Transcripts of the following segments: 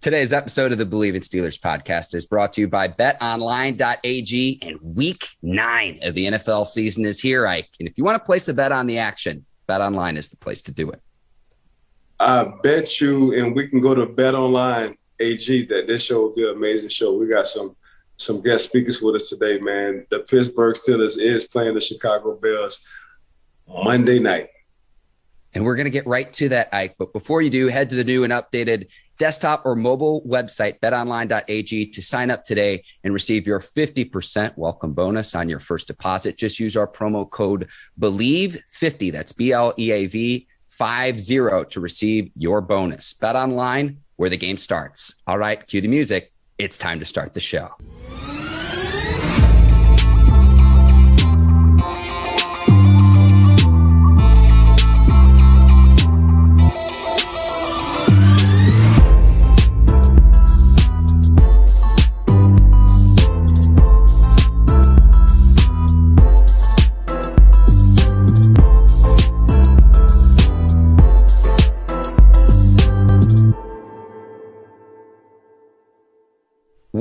Today's episode of the Bleav in Steelers podcast is brought to you by betonline.ag and week nine of the NFL season is here, Ike. And if you want to place a bet on the action, betonline is the place to do it. I bet you, and we can go to betonline AG that this show will be an amazing show. We got some some guest speakers with us today, man. The Pittsburgh Steelers is playing the Chicago Bears Monday night. And we're going to get right to that, Ike. But before you do, head to the new and updated desktop or mobile website, betonline.ag, to sign up today and receive your 50% welcome bonus on your first deposit. Just use our promo code BLEAV50. That's B L E A V 50 to receive your bonus. BetOnline, where the game starts. All right, cue the music. It's time to start the show.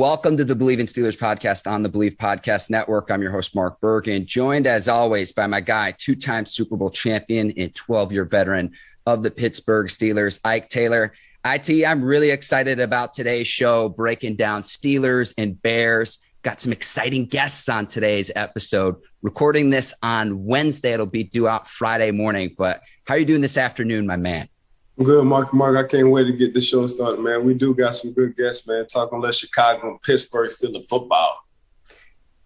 Welcome to the Bleav in Steelers podcast on the Bleav Podcast Network. I'm your host, Mark Bergen, joined as always by my guy, two time Super Bowl champion and 12 year veteran of the Pittsburgh Steelers, Ike Taylor. IT, I'm really excited about today's show, breaking down Steelers and Bears. Got some exciting guests on today's episode. Recording this on Wednesday, it'll be due out Friday morning. But how are you doing this afternoon, my man? I'm good, Mark. Mark, I can't wait to get the show started, man. We do got some good guests, man. Talking less Chicago and Pittsburgh still in football.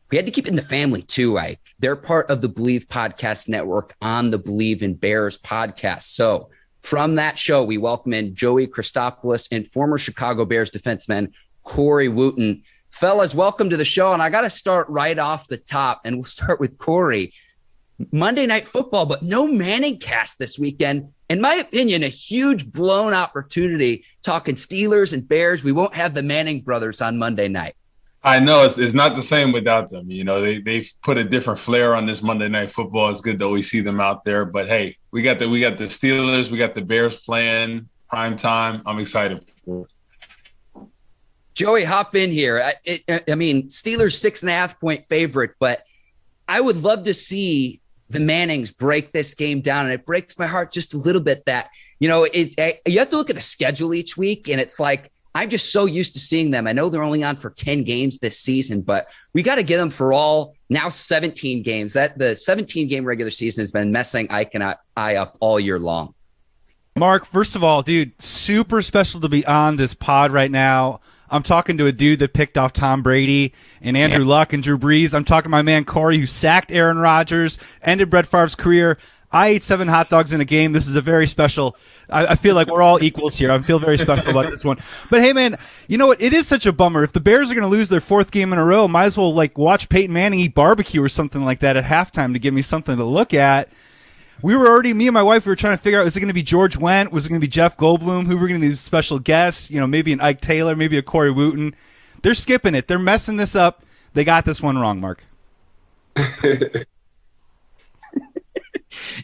We had to keep it in the family too, Ike. They're part of the Bleav Podcast Network on the Bleav in Bears podcast. So from that show, we welcome in Joey Christopoulos and former Chicago Bears defenseman Corey Wootton. Fellas, welcome to the show. And I got to start right off the top, and we'll start with Corey. Monday Night Football, but no Manning cast this weekend in my opinion, a huge blown opportunity talking Steelers and Bears. We won't have the Manning brothers on Monday night. I know it's, it's not the same without them. You know, they they've put a different flair on this Monday night football. It's good that we see them out there. But hey, we got the we got the Steelers, we got the Bears playing prime time. I'm excited for it. Joey, hop in here. I, it, I mean, Steelers six and a half point favorite, but I would love to see the Mannings break this game down. And it breaks my heart just a little bit that, you know, it, it, you have to look at the schedule each week. And it's like, I'm just so used to seeing them. I know they're only on for 10 games this season, but we got to get them for all now 17 games. That the 17 game regular season has been messing Ike and I up all year long. Mark, first of all, dude, super special to be on this pod right now. I'm talking to a dude that picked off Tom Brady and Andrew Luck and Drew Brees. I'm talking to my man Corey who sacked Aaron Rodgers, ended Brett Favre's career. I ate seven hot dogs in a game. This is a very special. I, I, feel like we're all equals here. I feel very special about this one. But hey, man, you know what? It is such a bummer. If the Bears are going to lose their fourth game in a row, might as well like watch Peyton Manning eat barbecue or something like that at halftime to give me something to look at we were already me and my wife we were trying to figure out was it going to be George Wendt? Was it going to be Jeff Goldblum? Who were going to be special guests? You know maybe an Ike Taylor maybe a Corey Wootton they're skipping it. They're messing this up. They got this one wrong Mark.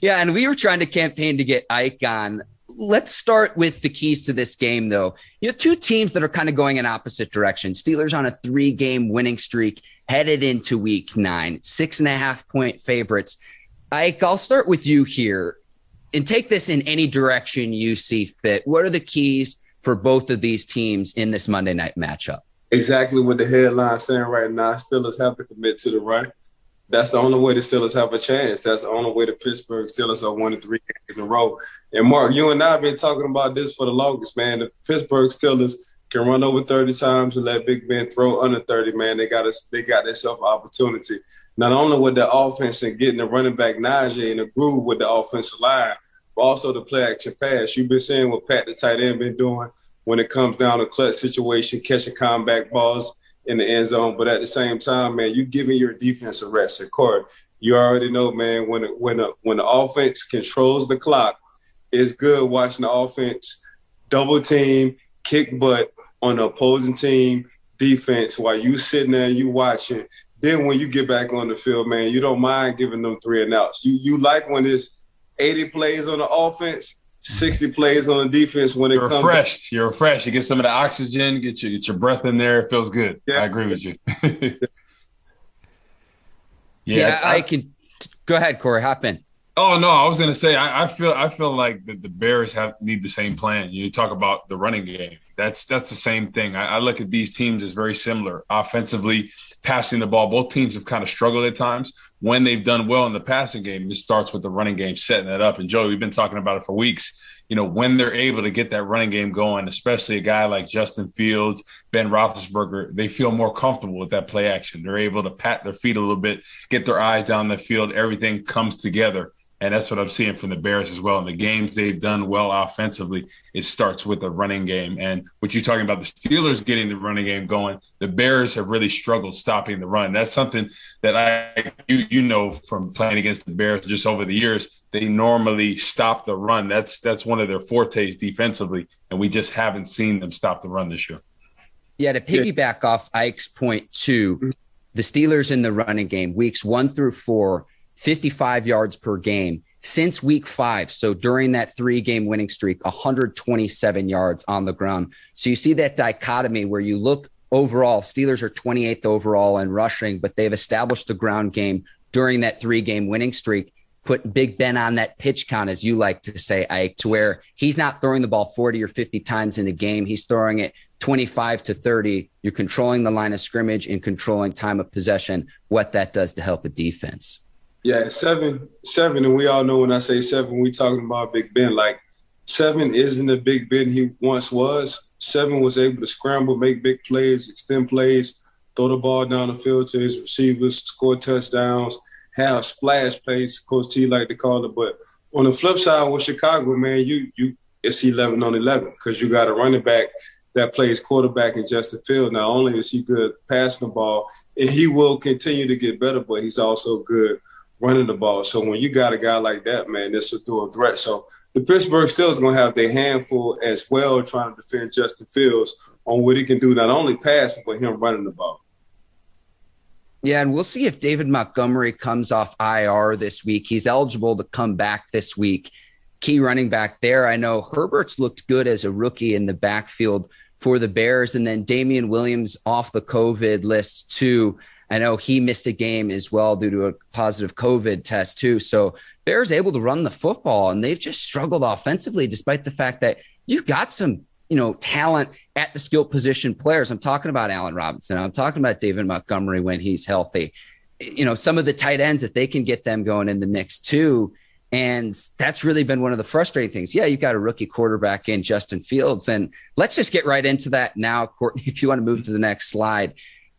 Yeah and we were trying to campaign to get Ike on. Let's start with the keys to this game though. You have two teams that are kind of going in opposite directions. Steelers on a three game winning streak headed into week nine. Six and a half point favorites Ike, I'll start with you here and take this in any direction you see fit. What are the keys for both of these teams in this Monday night matchup? Exactly what the headline saying right now. Steelers have to commit to the run. that's the only way the Steelers have a chance. That's the only way the Pittsburgh Steelers are winning three games in a row. And Mark, you and I have been talking about this for the longest, man. The Pittsburgh Steelers can run over 30 times and let Big Ben throw under 30, man. They got us, they got themselves an opportunity. Not only with the offense and getting the running back Najee in the groove with the offensive line, but also the play action pass. You've been seeing what Pat the tight end been doing when it comes down to clutch situation, catching comeback balls in the end zone. But at the same time, man, you giving your defense a rest. And Court, you already know, man, when when a, when the offense controls the clock, it's good watching the offense double team, kick butt on the opposing team defense while you sitting there and you watching. Then when you get back on the field, man, you don't mind giving them three and outs. You you like when it's 80 plays on the offense 60 plays on the defense when it You're comes. refreshed. You're refreshed. You get some of the oxygen, get your get your breath in there. It feels good. Yeah. I agree with you. Yeah, yeah, I, can. Go ahead, Corey. Hop in. Oh no, I was gonna say I, I feel I feel like the, the Bears have need the same plan. You talk about the running game. That's that's the same thing. I, I look at these teams as very similar. Offensively, passing the ball. Both teams have kind of struggled at times. When they've done well in the passing game, it starts with the running game setting it up. And Joey, we've been talking about it for weeks. You know, when they're able to get that running game going, especially a guy like Justin Fields, Ben Roethlisberger, they feel more comfortable with that play action. They're able to pat their feet a little bit, get their eyes down the field. Everything comes together. And that's what I'm seeing from the Bears as well. In the games they've done well offensively, it starts with the running game. And what you're talking about, the Steelers getting the running game going, the Bears have really struggled stopping the run. That's something that I you you know from playing against the Bears just over the years. They normally stop the run. That's that's one of their fortes defensively, and we just haven't seen them stop the run this year. Yeah, to piggyback off Ike's point too, the Steelers in the running game, weeks one through four, 55 yards per game. Since week five, so during that three game winning streak, 127 yards on the ground. So you see that dichotomy where you look overall, Steelers are 28th overall in rushing, but they've established the ground game during that three game winning streak. Put Big Ben on that pitch count, as you like to say, Ike, to where he's not throwing the ball 40 or 50 times in a game. He's throwing it 25 to 30. You're controlling the line of scrimmage and controlling time of possession, what that does to help a defense. Yeah, seven, seven, and we all know when I say seven, we talking about Big Ben. Like seven isn't the Big Ben he once was. Seven was able to scramble, make big plays, extend plays, throw the ball down the field to his receivers, score touchdowns, have splash plays. Coach T like to call it. But on the flip side with Chicago, man, you you it's eleven on eleven because you got a running back that plays quarterback in Justin Field. Not only is he good passing the ball, and he will continue to get better, but he's also good running the ball. So when you got a guy like that, man, it's a dual threat. So the Pittsburgh Steelers going to have their handful as well trying to defend Justin Fields on what he can do, not only passing, but him running the ball. Yeah, and we'll see if David Montgomery comes off IR this week. He's eligible to come back this week. Key running back there. I know Herbert's looked good as a rookie in the backfield for the Bears, and then Damien Williams off the COVID list too. I know he missed a game as well due to a positive COVID test too. So Bears able to run the football, and they've just struggled offensively, despite the fact that you've got some you know talent at the skill position players. I'm talking about Allen Robinson. I'm talking about David Montgomery when he's healthy. You know some of the tight ends if they can get them going in the mix too. And that's really been one of the frustrating things. Yeah, you've got a rookie quarterback in Justin Fields. And let's just get right into that now, Courtney, if you want to move to the next slide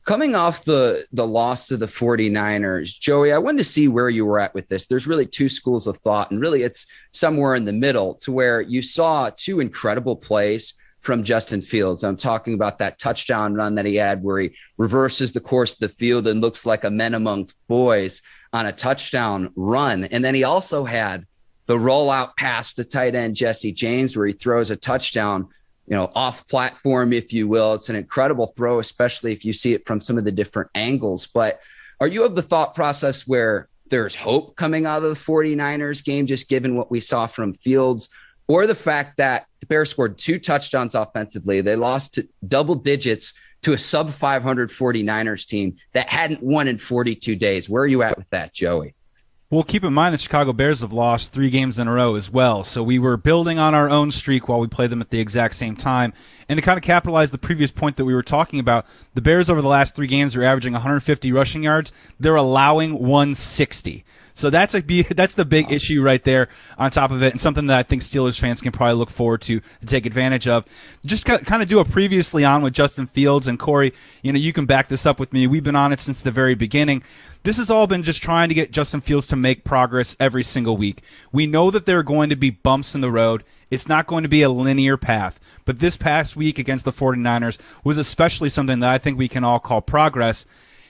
coming off the the loss to the 49ers joey i wanted to see where you were at with this. There's really two schools of thought and really it's somewhere in the middle to where you saw two incredible plays from justin fields. I'm talking about that touchdown run that he had where he reverses the course of the field and looks like a men amongst boys on a touchdown run. And then he also had the rollout pass to tight end jesse james where he throws a touchdown you know, off platform, if you will. It's an incredible throw, especially if you see it from some of the different angles. But are you of the thought process where there's hope coming out of the 49ers game, just given what we saw from Fields, or the fact that the Bears scored two touchdowns offensively? They lost to double digits to a sub 500 49ers team that hadn't won in 42 days. Where are you at with that, Joey? Well, keep in mind the Chicago Bears have lost three games in a row as well. So we were building on our own streak while we played them at the exact same time. And to kind of capitalize the previous point that we were talking about, the Bears over the last three games are averaging 150 rushing yards. They're allowing 160. So that's a that's the big issue right there on top of it, and something that I think Steelers fans can probably look forward to, to take advantage of. Just kind of do a previously on with Justin Fields and Corey. You know, you can back this up with me. We've been on it since the very beginning. This has all been just trying to get Justin Fields to make progress every single week. We know that there are going to be bumps in the road. It's not going to be a linear path. But this past week against the 49ers was especially something that I think we can all call progress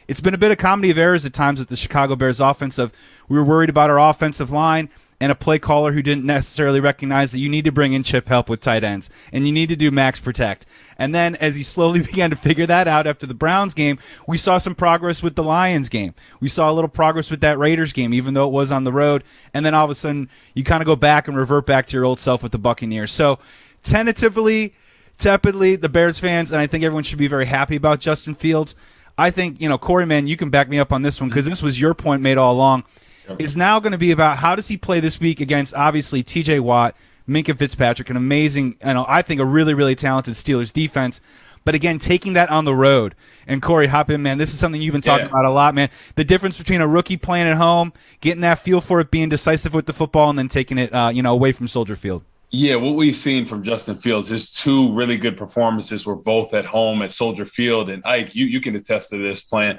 it's been a bit of comedy of errors at times with the Chicago Bears offensive. We were worried about our offensive line and a play caller who didn't necessarily recognize that you need to bring in chip help with tight ends and you need to do max protect. And then as he slowly began to figure that out after the Browns game, we saw some progress with the Lions game. We saw a little progress with that Raiders game, even though it was on the road. And then all of a sudden you kind of go back and revert back to your old self with the Buccaneers. So tentatively, tepidly, the Bears fans, and I think everyone should be very happy about Justin Fields I think, you know, Corey, man, you can back me up on this one because this was your point made all along. Is now going to be about how does he play this week against obviously TJ Watt, Minkah Fitzpatrick, an amazing, you know, I think a really, really talented Steelers defense. But again, taking that on the road. And Corey, hop in, man. This is something you've been talking yeah. about a lot, man. The difference between a rookie playing at home, getting that feel for it, being decisive with the football, and then taking it, uh, you know, away from Soldier Field. Yeah, what we've seen from Justin Fields is two really good performances. We're both at home at Soldier Field, and Ike, you you can attest to this. Playing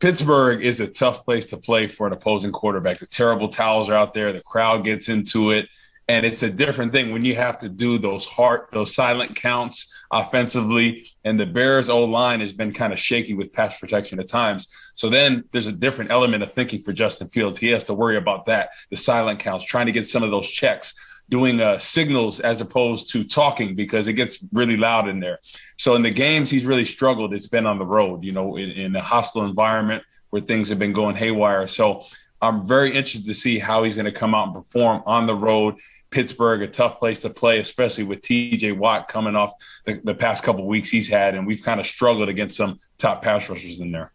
Pittsburgh is a tough place to play for an opposing quarterback. The terrible towels are out there. The crowd gets into it, and it's a different thing when you have to do those hard, those silent counts offensively. And the Bears' O line has been kind of shaky with pass protection at times. So then there's a different element of thinking for Justin Fields. He has to worry about that, the silent counts, trying to get some of those checks doing uh, signals as opposed to talking because it gets really loud in there. So in the games, he's really struggled. It's been on the road, you know, in, in a hostile environment where things have been going haywire. So I'm very interested to see how he's going to come out and perform on the road. Pittsburgh, a tough place to play, especially with TJ Watt coming off the, the past couple weeks he's had, and we've kind of struggled against some top pass rushers in there.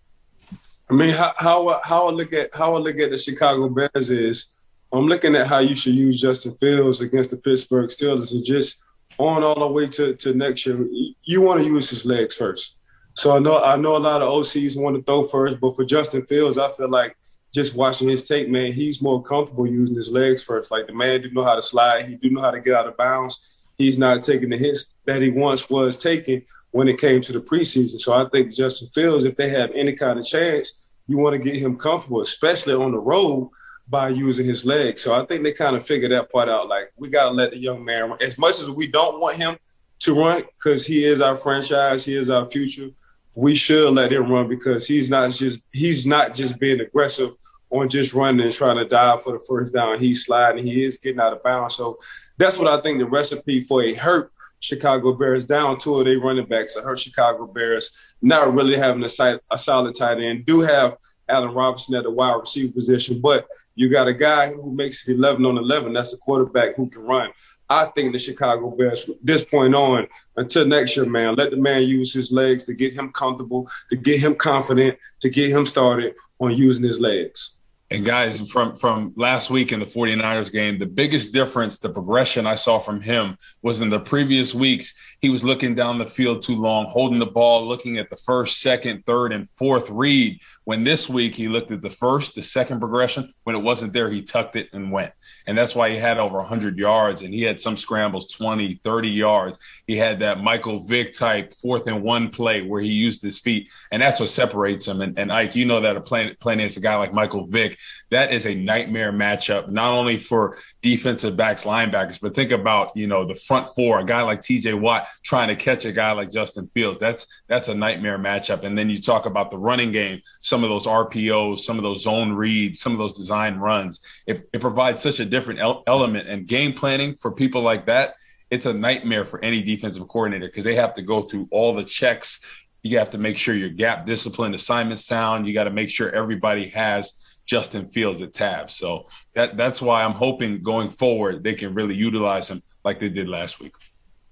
I mean, how how, how I look at how I look at the Chicago Bears is I'm looking at how you should use Justin Fields against the Pittsburgh Steelers and just on all the way to, to next year, you want to use his legs first. So I know I know a lot of OCs want to throw first, but for Justin Fields, I feel like just watching his tape, man, he's more comfortable using his legs first. Like the man do know how to slide, he do know how to get out of bounds. He's not taking the hits that he once was taking when it came to the preseason. So I think Justin Fields, if they have any kind of chance, you want to get him comfortable, especially on the road by using his legs. So I think they kind of figured that part out. Like we got to let the young man run. As much as we don't want him to run because he is our franchise, he is our future. We should let him run because he's not just he's not just being aggressive on just running and trying to dive for the first down. He's sliding. He is getting out of bounds. So that's what I think the recipe for a hurt Chicago Bears down two of their running backs. A hurt Chicago Bears not really having a, site, a solid tight end. Do have Allen Robinson at the wide receiver position, but you got a guy who makes it 11 on 11. That's a quarterback who can run. I think the Chicago Bears, from this point on, until next year, man, let the man use his legs to get him comfortable, to get him confident, to get him started on using his legs. And guys, from from last week in the 49ers game, the biggest difference, the progression I saw from him was in the previous weeks, he was looking down the field too long, holding the ball, looking at the first, second, third, and fourth read. When this week he looked at the first, the second progression, when it wasn't there, he tucked it and went. And that's why he had over 100 yards and he had some scrambles 20, 30 yards. He had that Michael Vick type fourth and one play where he used his feet. And that's what separates him. And, and Ike, you know that a playing, playing against a guy like Michael Vick, that is a nightmare matchup, not only for defensive backs, linebackers, but think about, you know, the front four, a guy like TJ Watt trying to catch a guy like Justin Fields. That's that's a nightmare matchup. And then you talk about the running game, some of those RPOs, some of those zone reads, some of those design runs. It, it provides such a different el- element and game planning for people like that. It's a nightmare for any defensive coordinator because they have to go through all the checks. You have to make sure your gap discipline assignment sound. You got to make sure everybody has Justin Fields at tab. So that that's why I'm hoping going forward they can really utilize him like they did last week.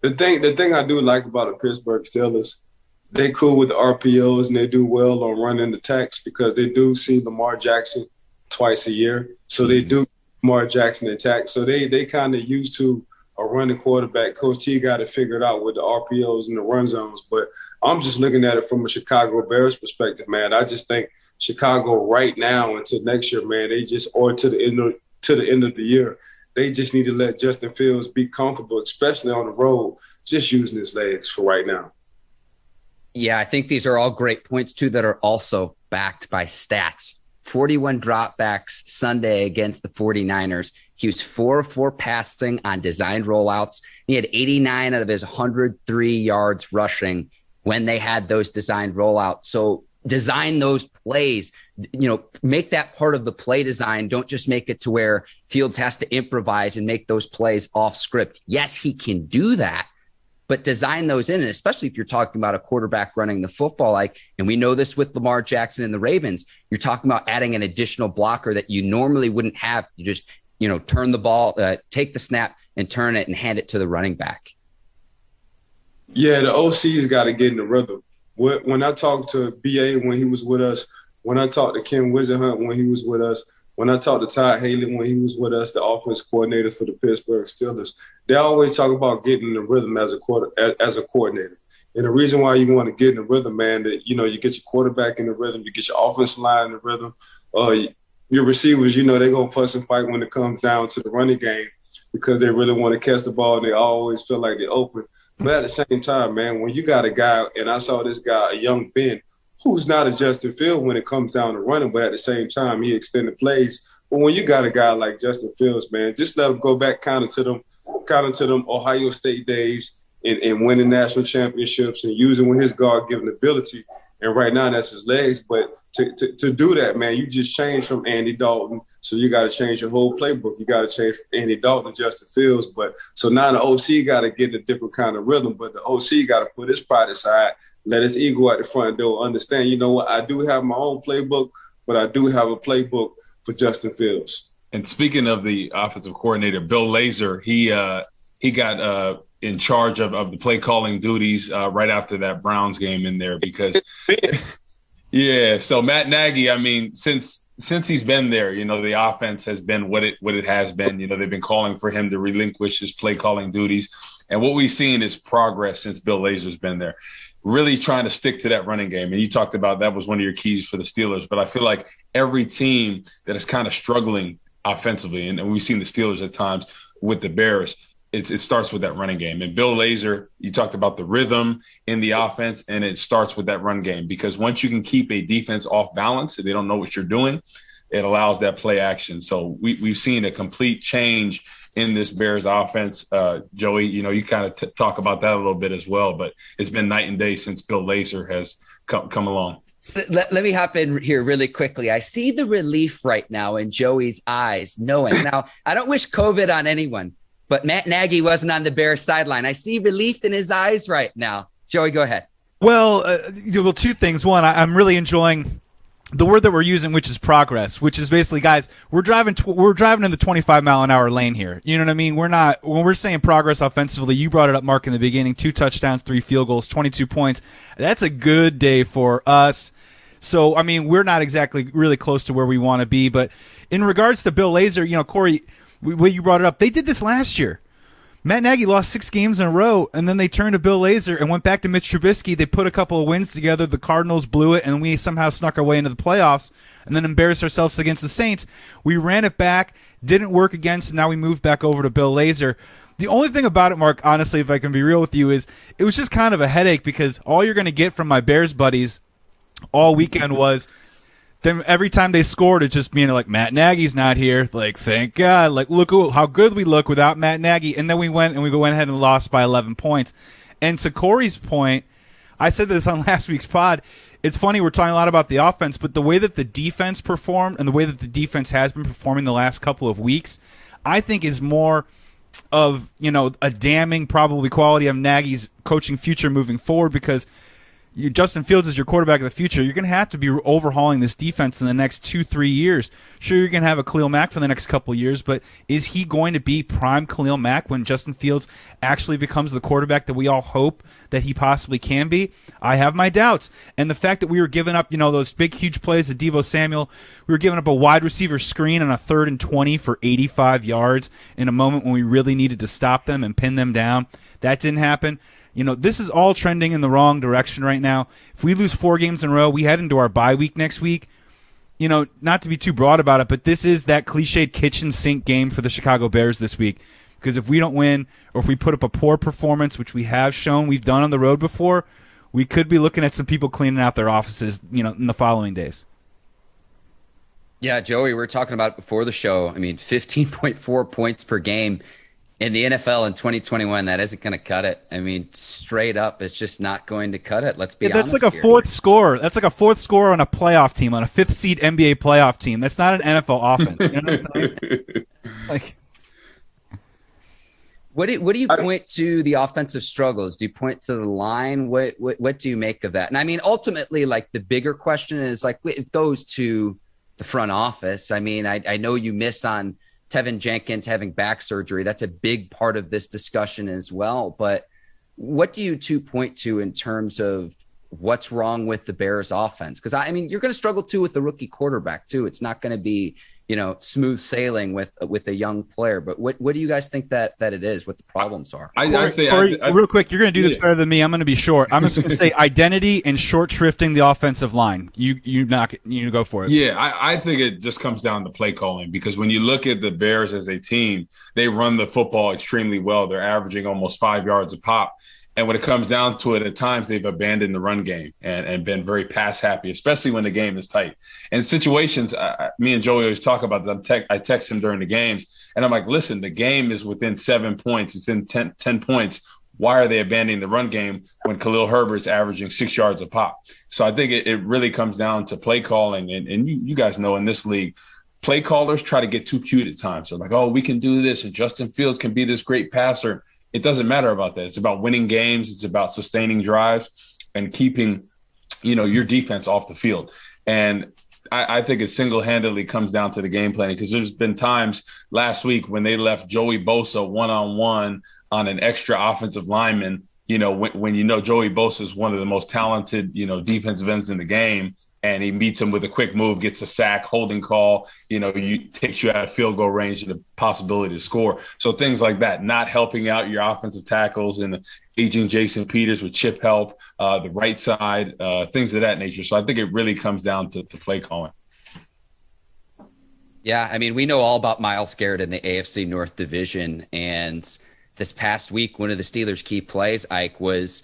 The thing the thing I do like about the Pittsburgh Steelers, they cool with the RPOs and they do well on running the attacks because they do see Lamar Jackson twice a year. So they mm-hmm. do Lamar Jackson attack. So they they kind of used to a running quarterback. Coach T got it figured out with the RPOs and the run zones. But I'm just looking at it from a Chicago Bears perspective, man. I just think Chicago right now until next year, man, they just or to the end of to the end of the year, they just need to let Justin Fields be comfortable, especially on the road, just using his legs for right now. Yeah, I think these are all great points too that are also backed by stats. 41 dropbacks Sunday against the 49ers. He was 4 of 4 passing on designed rollouts. He had 89 out of his 103 yards rushing when they had those designed rollouts. So design those plays, you know, make that part of the play design. Don't just make it to where Fields has to improvise and make those plays off script. Yes, he can do that, but design those in. And especially if you're talking about a quarterback running the football, like, and we know this with Lamar Jackson and the Ravens, you're talking about adding an additional blocker that you normally wouldn't have. You just, you know, turn the ball, uh, take the snap and turn it and hand it to the running back. Yeah, the OC's got to get in the rhythm. When I talked to BA when he was with us, when I talked to Ken Whisenhunt when he was with us, when I talked to Todd Haley when he was with us, the offense coordinator for the Pittsburgh Steelers, they always talk about getting the rhythm as a quarter as, as a coordinator. And the reason why you want to get in the rhythm, man, that you know you get your quarterback in the rhythm, you get your offense line in the rhythm. Uh, your receivers, you know, they're gonna fuss and fight when it comes down to the running game because they really want to catch the ball and they always feel like they're open. But at the same time, man, when you got a guy, and I saw this guy, a young Ben, who's not a Justin Field when it comes down to running, but at the same time, he extended plays. But when you got a guy like Justin Fields, man, just let him go back kind of to them, kind of to them Ohio State days and, and winning national championships and using with his God-given ability. And right now, that's his legs. But to, to, to do that, man, you just change from Andy Dalton. So you got to change your whole playbook. You got to change from Andy Dalton to Justin Fields. But so now the OC got to get in a different kind of rhythm. But the OC got to put his pride aside, let his ego at the front door, understand, you know what, I do have my own playbook, but I do have a playbook for Justin Fields. And speaking of the offensive coordinator, Bill Lazor, he uh, he got uh, in charge of, of the play calling duties uh, right after that Browns game in there because yeah. So Matt Nagy, I mean, since since he's been there, you know, the offense has been what it what it has been. You know, they've been calling for him to relinquish his play calling duties, and what we've seen is progress since Bill Lazor's been there. Really trying to stick to that running game, and you talked about that was one of your keys for the Steelers. But I feel like every team that is kind of struggling offensively, and, and we've seen the Steelers at times with the Bears, it, it starts with that running game. And Bill Lazor, you talked about the rhythm in the offense, and it starts with that run game because once you can keep a defense off balance, they don't know what you're doing, it allows that play action. So we, we've seen a complete change in this Bears offense. Uh, Joey, you know, you kind of t- talk about that a little bit as well, but it's been night and day since Bill Lazor has come, come along. Let, let, me hop in here really quickly. I see the relief right now in Joey's eyes, knowing now I don't wish COVID on anyone, but Matt Nagy wasn't on the Bears sideline. I see relief in his eyes right now. Joey, go ahead. Well, uh, well, two things. One, I, am really enjoying the word that we're using, which is progress, which is basically, guys, we're driving, tw- we're driving in the 25 mile an hour lane here. You know what I mean? We're not when we're saying progress offensively. You brought it up, Mark, in the beginning. Two touchdowns, three field goals, 22 points. That's a good day for us. So, I mean, we're not exactly really close to where we want to be. But in regards to Bill Lazor, you know, Corey when you brought it up, they did this last year. Matt Nagy lost six games in a row, and then they turned to Bill Lazor and went back to Mitch Trubisky. They put a couple of wins together. The Cardinals blew it, and we somehow snuck our way into the playoffs, and then embarrassed ourselves against the Saints. We ran it back, didn't work against, and now we moved back over to Bill Lazor. The only thing about it, Mark, honestly, if I can be real with you, is it was just kind of a headache because all you're going to get from my Bears buddies all weekend was – then every time they scored, it's just being like Matt Nagy's not here. Like, thank God. Like, look how good we look without Matt Nagy. And then we went and we went ahead and lost by 11 points. And to Corey's point, I said this on last week's pod. It's funny we're talking a lot about the offense, but the way that the defense performed and the way that the defense has been performing the last couple of weeks, I think is more of you know a damning probably quality of Nagy's coaching future moving forward because you, Justin Fields is your quarterback of the future, you're going to have to be overhauling this defense in the next two, three years. Sure, you're going to have a Khalil Mack for the next couple years, but is he going to be prime Khalil Mack when Justin Fields actually becomes the quarterback that we all hope that he possibly can be? I have my doubts. And the fact that we were giving up, you know, those big, huge plays to Deebo Samuel, we were giving up a wide receiver screen on a third and 20 for 85 yards in a moment when we really needed to stop them and pin them down. That didn't happen. You know, this is all trending in the wrong direction right now. If we lose four games in a row, we head into our bye week next week. You know, not to be too broad about it, but this is that cliched kitchen sink game for the Chicago Bears this week. Because if we don't win, or if we put up a poor performance, which we have shown we've done on the road before, we could be looking at some people cleaning out their offices, you know, in the following days. Yeah, Joey, we were talking about it before the show. I mean, 15.4 points per game in the NFL in 2021, that isn't going to cut it. I mean, straight up, it's just not going to cut it. Let's be yeah, honest. That's like a here. fourth score. That's like a fourth score on a playoff team, on a fifth seed NBA playoff team. That's not an NFL offense. You know what I'm saying? like, what do, what do you point to the offensive struggles? Do you point to the line? What, what what do you make of that? And I mean, ultimately, like the bigger question is like it goes to the front office. I mean, I, I know you miss on Teven Jenkins having back surgery. That's a big part of this discussion as well. But what do you two point to in terms of what's wrong with the Bears offense? Because I, I mean, you're going to struggle too with the rookie quarterback too. It's not going to be you know smooth sailing with with a young player. But what what do you guys think that that it is? What the problems are? I, Corey, I think Corey, I, real quick, you're going to do this better than me. I'm going to be short. I'm just going to say identity and short shrifting the offensive line. You you knock it. You go for it. Yeah, I, I think it just comes down to play calling because when you look at the Bears as a team, they run the football extremely well. They're averaging almost five yards a pop. And when it comes down to it, at times they've abandoned the run game and, and been very pass happy, especially when the game is tight. And situations, me and Joey always talk about this. I text him during the games, and I'm like, listen, the game is within seven points, it's in 10, 10 points. Why are they abandoning the run game when Khalil Herbert's averaging six yards a pop? So I think it, it really comes down to play calling. And, and you, you guys know in this league, play callers try to get too cute at times. They're like, oh, we can do this, and Justin Fields can be this great passer it doesn't matter about that. It's about winning games. It's about sustaining drives and keeping, you know, your defense off the field. And I, I think it single handedly comes down to the game planning because there's been times last week when they left Joey Bosa one on one on an extra offensive lineman. You know, when, when you know Joey Bosa is one of the most talented, you know, defensive ends in the game, and he meets him with a quick move, gets a sack, holding call, you know, you takes you out of field goal range and the possibility to score. So things like that, not helping out your offensive tackles and aging Jason Peters with chip help, uh, the right side, uh, things of that nature. So I think it really comes down to, to play calling. Yeah, I mean, we know all about Myles Garrett in the AFC North Division, and this past week, one of the Steelers' key plays, Ike, was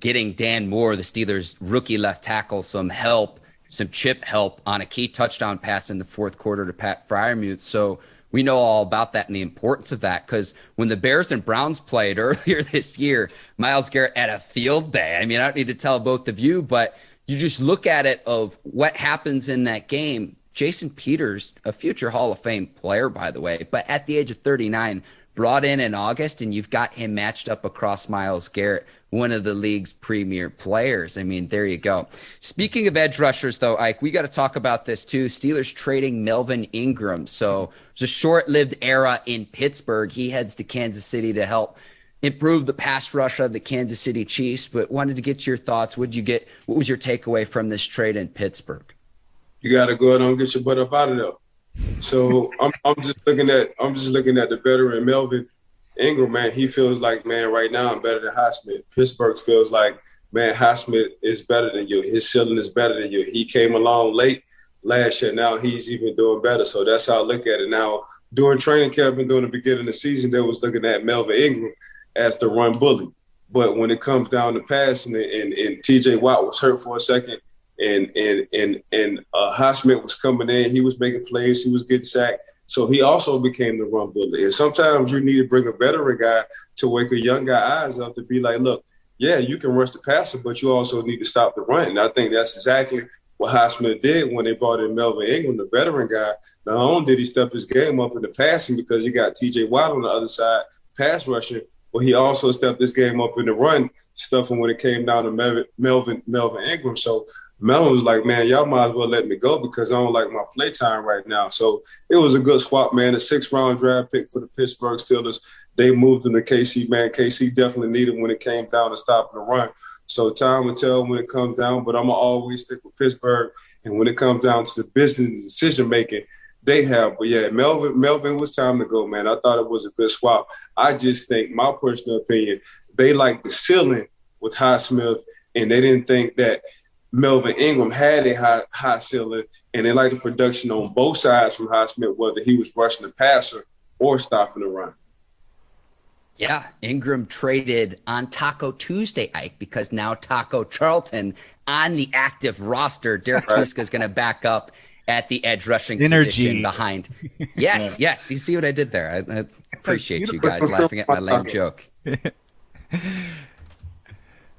getting Dan Moore, the Steelers' rookie left tackle, some help some chip help on a key touchdown pass in the fourth quarter to Pat Freiermuth. So we know all about that and the importance of that because when the Bears and Browns played earlier this year, Myles Garrett had a field day. I mean, I don't need to tell both of you, but you just look at it of what happens in that game. Jason Peters, a future Hall of Fame player, by the way, but at the age of 39, brought in in August, and you've got him matched up across Myles Garrett one of the league's premier players. I mean, there you go. Speaking of edge rushers, though, Ike, we got to talk about this too. Steelers trading Melvin Ingram. So it's a short lived era in Pittsburgh. He heads to Kansas City to help improve the pass rush of the Kansas City Chiefs. But wanted to get your thoughts. Did you get? What was your takeaway from this trade in Pittsburgh? You got to go ahead and get your butt up out of there. So I'm, I'm just looking at I'm just looking at the veteran Melvin Ingram, man, he feels like, man, right now I'm better than Highsmith. Pittsburgh feels like, man, Highsmith is better than you. His ceiling is better than you. He came along late last year. Now he's even doing better. So that's how I look at it. Now, during training camp and during the beginning of the season, they was looking at Melvin Ingram as the run bully. But when it comes down to passing and, and, and TJ Watt was hurt for a second and and and and uh, was coming in, he was making plays, he was getting sacked so he also became the run bully. And sometimes you need to bring a veteran guy to wake a young guy eyes up to be like, look, yeah, you can rush the passer, but you also need to stop the run. And I think that's exactly what Highsmith did when they brought in Melvin Ingram, the veteran guy. Not only did he step his game up in the passing because he got TJ Watt on the other side, pass rushing, but he also stepped his game up in the run stuff and when it came down to Melvin Melvin, Melvin Ingram. So Melvin was like, man, y'all might as well let me go because I don't like my play time right now. So it was a good swap, man. A six round draft pick for the Pittsburgh Steelers. They moved him to KC, man. KC definitely needed when it came down to stopping the run. So time will tell when it comes down, but I'm gonna always stick with Pittsburgh. And when it comes down to the business decision making, they have. But yeah, Melvin, Melvin was time to go, man. I thought it was a good swap. I just think, my personal opinion, they like the ceiling with Highsmith, and they didn't think that Melvin Ingram had a high high ceiling, and they liked the production on both sides from Highsmith, whether he was rushing the passer or stopping the run. Yeah, Ingram traded on Taco Tuesday, Ike, because now Taco Charlton on the active roster. Derrek right. Tuszka is going to back up at the edge rushing Energy. position behind. Yes, yeah. yes. You see what I did there? I, I appreciate you guys laughing at my lame joke.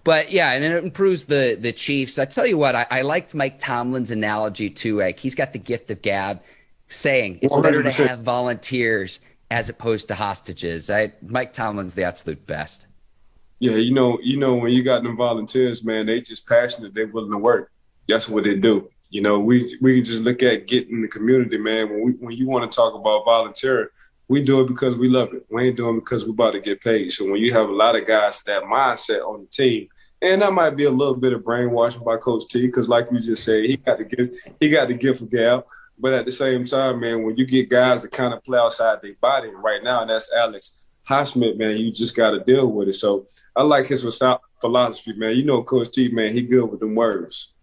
But yeah, and it improves the the Chiefs. I tell you what, I, I liked Mike Tomlin's analogy too. Like he's got the gift of gab, saying it's 100%. better to have volunteers as opposed to hostages. I Mike Tomlin's the absolute best. Yeah, you know, you know, when you got them volunteers, man, they just passionate. They're willing to work. That's what they do. You know, we we just look at getting the community, man. When we when you want to talk about volunteering, we do it because we love it. We ain't doing it because we're about to get paid. So when you have a lot of guys that mindset on the team, and that might be a little bit of brainwashing by Coach T, because like you just said, he got to give he got to give for gab. But at the same time, man, when you get guys that kind of play outside their body right now, and that's Alex Highsmith, man, you just got to deal with it. So I like his philosophy, man. You know, Coach T, man, he good with them words.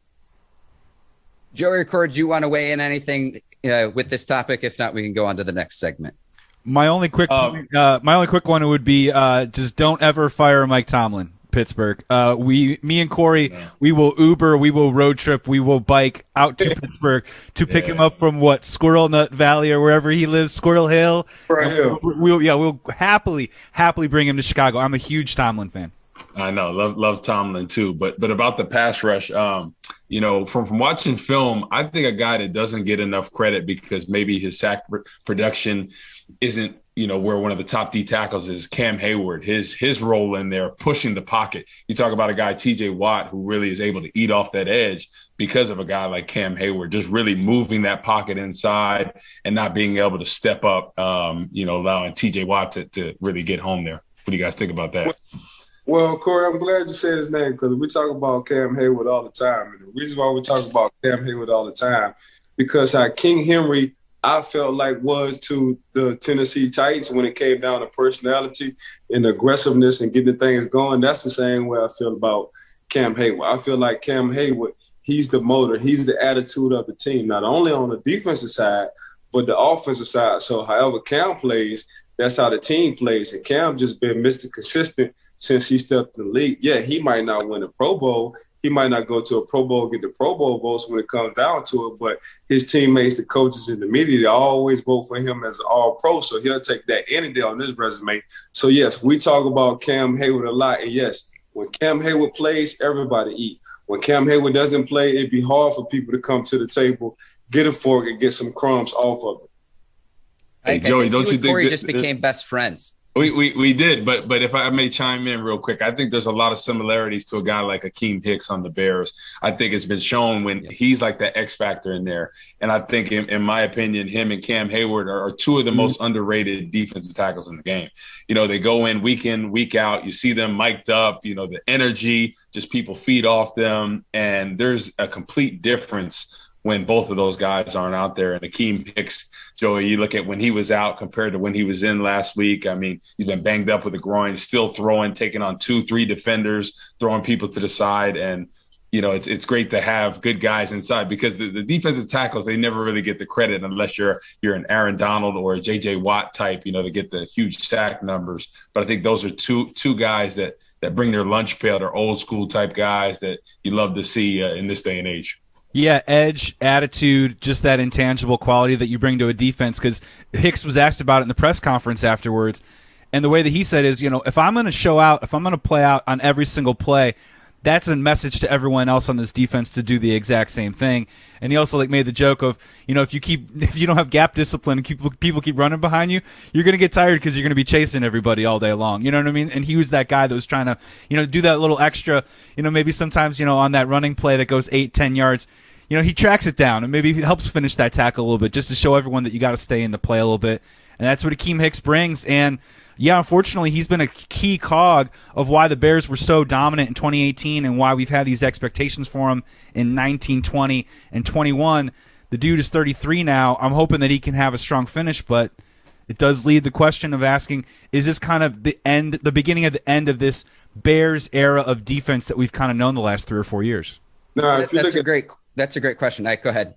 Joey do you want to weigh in anything uh, with this topic? If not, we can go on to the next segment. My only quick, um, uh, my only quick one would be uh, just don't ever fire Mike Tomlin. Pittsburgh. Uh, we, me and Corey, yeah. we will Uber, we will road trip, we will bike out to Pittsburgh to pick yeah. him up from what Squirrel Nut Valley or wherever he lives, Squirrel Hill. Hill. We'll, we'll, yeah, we'll happily, happily bring him to Chicago. I'm a huge Tomlin fan. I know, love love Tomlin too. But but about the pass rush, um, you know, from from watching film, I think a guy that doesn't get enough credit because maybe his sack production isn't you know where one of the top D tackles is Cam Heyward His his role in there pushing the pocket. You talk about a guy T.J. Watt who really is able to eat off that edge because of a guy like Cam Heyward just really moving that pocket inside and not being able to step up. Um, you know, allowing T.J. Watt to, to really get home there. What do you guys think about that? Well, Corey, I'm glad you said his name because we talk about Cam Heyward all the time, and the reason why we talk about Cam Heyward all the time because how King Henry I felt like was to the Tennessee Titans when it came down to personality and aggressiveness and getting things going. That's the same way I feel about Cam Heyward. I feel like Cam Heyward, he's the motor, he's the attitude of the team, not only on the defensive side, but the offensive side. So however Cam plays, that's how the team plays. And Cam just been Mr. Consistent since he stepped in the league. Yeah, he might not win a Pro Bowl, he might not go to a Pro Bowl, get the Pro Bowl votes when it comes down to it, but his teammates, the coaches, and the media, they always vote for him as an All Pro. So he'll take that any day on his resume. So yes, we talk about Cam Heyward a lot, and yes, when Cam Heyward plays, everybody eat. When Cam Heyward doesn't play, it'd be hard for people to come to the table, get a fork, and get some crumbs off of it. Hey, Joey, don't you think Corey just became best friends? We, we we did, but but if I may chime in real quick, I think there's a lot of similarities to a guy like Akiem Hicks on the Bears. I think it's been shown when he's like the X factor in there, and I think in, in my opinion, him and Cam Heyward are, are two of the mm-hmm. most underrated defensive tackles in the game. You know, they go in week in week out. You see them mic'd up. You know, the energy, just people feed off them, and there's a complete difference when both of those guys aren't out there. And Akiem Hicks, Joey, you look at when he was out compared to when he was in last week. I mean, he's been banged up with a groin, still throwing, taking on two, three defenders, throwing people to the side. And, you know, it's it's great to have good guys inside because the, the defensive tackles, they never really get the credit unless you're you're an Aaron Donald or a JJ Watt type, you know, to get the huge sack numbers. But I think those are two two guys that that bring their lunch pail. They're old school type guys that you love to see uh, in this day and age. Yeah, edge, attitude, just that intangible quality that you bring to a defense. Because Hicks was asked about it in the press conference afterwards, and the way that he said is, you know, if I'm going to show out, if I'm going to play out on every single play, that's a message to everyone else on this defense to do the exact same thing. And he also like made the joke of, you know, if you keep if you don't have gap discipline and keep, people keep running behind you, you're going to get tired because you're going to be chasing everybody all day long. You know what I mean? And he was that guy that was trying to, you know, do that little extra, you know, maybe sometimes, you know, on that running play that goes eight, ten yards, you know, he tracks it down and maybe he helps finish that tackle a little bit just to show everyone that you got to stay in the play a little bit. And that's what Akiem Hicks brings. And yeah, unfortunately, he's been a key cog of why the Bears were so dominant in 2018 and why we've had these expectations for him in 19, 20, and 21. The dude is 33 now. I'm hoping that he can have a strong finish, but it does lead the question of asking: Is this kind of the end, the beginning of the end of this Bears era of defense that we've kind of known the last three or four years? No, that's a great. That's a great question. I go ahead.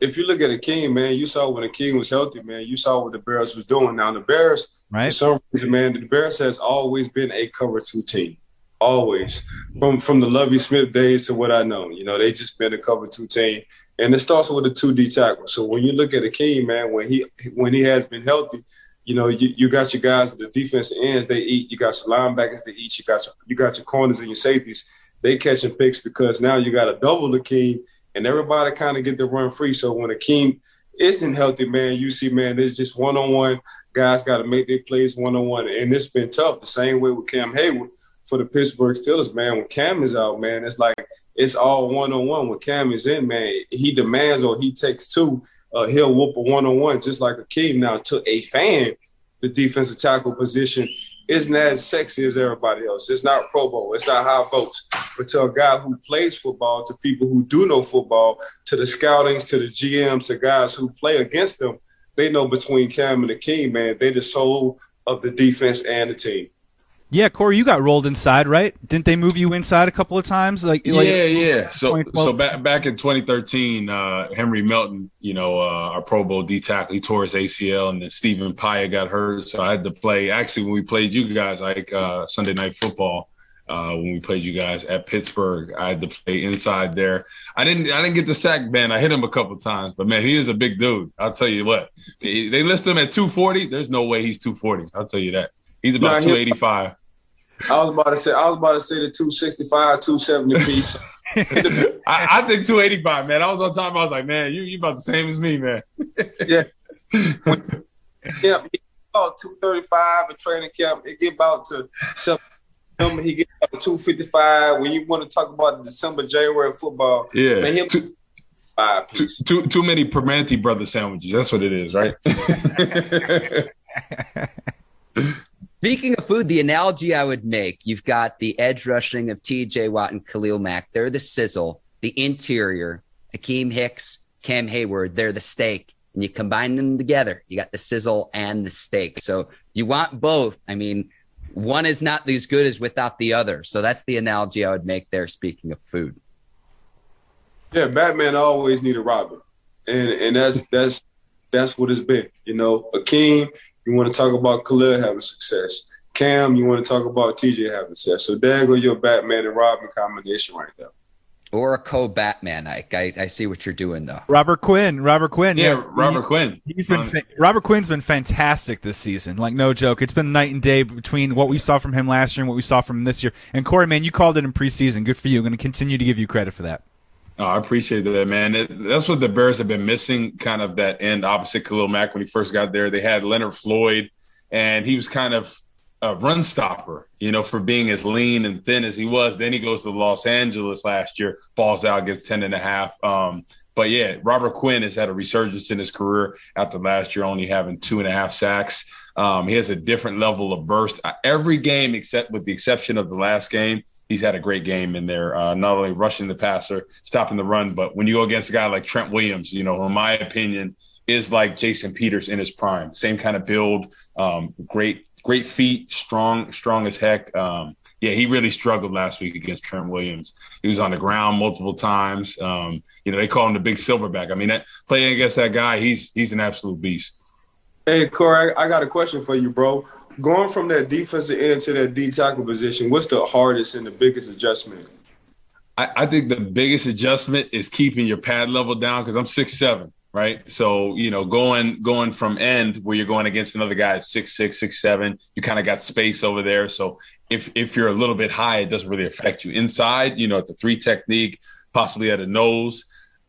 If you look at a king, man, you saw when Akiem was healthy, man. You saw what the Bears was doing. Now the Bears Right. For some reason, man, the Bears has always been a cover two team. Always. From from the Lovie Smith days to what I know. You know, they just been a cover two team. And it starts with a two D tackle. So when you look at Akiem, man, when he when he has been healthy, you know, you, you got your guys, the defense ends, they eat. You got your linebackers, they eat. You got your, you got your corners and your safeties. They catching picks because now you got a double Akiem, and everybody kind of get the run free. So when Akiem isn't healthy, man, you see, man, it's just one on one guys got to make their plays one on one, and it's been tough. The same way with Cam Heyward for the Pittsburgh Steelers, man. When Cam is out, man, it's like it's all one on one. When Cam is in, man, he demands or he takes two. Uh, he'll whoop a one on one just like Akiem. Now to a fan, the defensive tackle position isn't as sexy as everybody else. It's not Pro Bowl. It's not high votes. But to a guy who plays football, to people who do know football, to the scoutings, to the GMs, to guys who play against them, they know between Cam and Akiem, man, they the soul of the defense and the team. Yeah, Corey, you got rolled inside, right? Didn't they move you inside a couple of times? Like, yeah, like, yeah. So, so back back in 2013, uh, Henry Melton, you know, uh, our Pro Bowl D tackle, he tore his ACL, and then Stephen Paea got hurt, so I had to play. Actually, when we played you guys, like uh, Sunday Night Football, uh, when we played you guys at Pittsburgh. I had to play inside there. I didn't I didn't get the sack man. I hit him a couple times, but man, he is a big dude. I'll tell you what. They, they list him at 240. There's no way he's 240. I'll tell you that. He's about 285. I was about to say I was about to say the 265, 270 piece. I, I, think 285, man. I was on time. I was like, man, you you about the same as me, man. yeah. yeah, about 235 in training camp. It get about to him, he gets up to 255. When you want to talk about December, January football, yeah, man, him too, too, too, too many Primanti brother sandwiches. That's what it is, right? Speaking of food, the analogy I would make, you've got the edge rushing of TJ Watt and Khalil Mack. They're the sizzle, the interior, Akiem Hicks, Cam Heyward, they're the steak. And you combine them together, you got the sizzle and the steak. So you want both. I mean, one is not as good as without the other. So that's the analogy I would make there. Speaking of food, yeah, Batman always need a Robin, and and that's that's that's what it's been. You know, Akiem, you want to talk about Khalil having success. Cam, you want to talk about TJ having success. So there go your Batman and Robin combination right there or a co-Batman. Ike. I, I see what you're doing though. Robert Quinn, Robert Quinn, yeah, yeah Robert he, Quinn. He's been um, fa- Robert Quinn's been fantastic this season. Like no joke, it's been night and day between what we saw from him last year and what we saw from him this year. And Corey, man, you called it in preseason. Good for you. I'm going to continue to give you credit for that. Oh, I appreciate that, man. It, that's what the Bears have been missing, kind of that end opposite Khalil Mack when he first got there. They had Leonard Floyd, and he was kind of a run stopper, you know, for being as lean and thin as he was. Then he goes to Los Angeles last year, falls out, gets 10 and a half. Um, but yeah, Robert Quinn has had a resurgence in his career after last year only having two and a half sacks. Um, he has a different level of burst. Every game, except with the exception of the last game, he's had a great game in there. Uh, not only rushing the passer, stopping the run, but when you go against a guy like Trent Williams, you know, in my opinion, is like Jason Peters in his prime. Same kind of build, um, great great feet, strong, strong as heck. Um, yeah, he really struggled last week against Trent Williams. He was on the ground multiple times. Um, you know, they call him the big silverback. I mean, that, playing against that guy, he's he's an absolute beast. Hey, Corey, I, I got a question for you, bro. Going from that defensive end to that D tackle position, what's the hardest and the biggest adjustment? I, I think the biggest adjustment is keeping your pad level down because I'm six seven. right? So you know, going going from end where you're going against another guy at six six six seven, you kind of got space over there. So if if you're a little bit high, it doesn't really affect you. Inside, you know, at the three technique, possibly at a nose,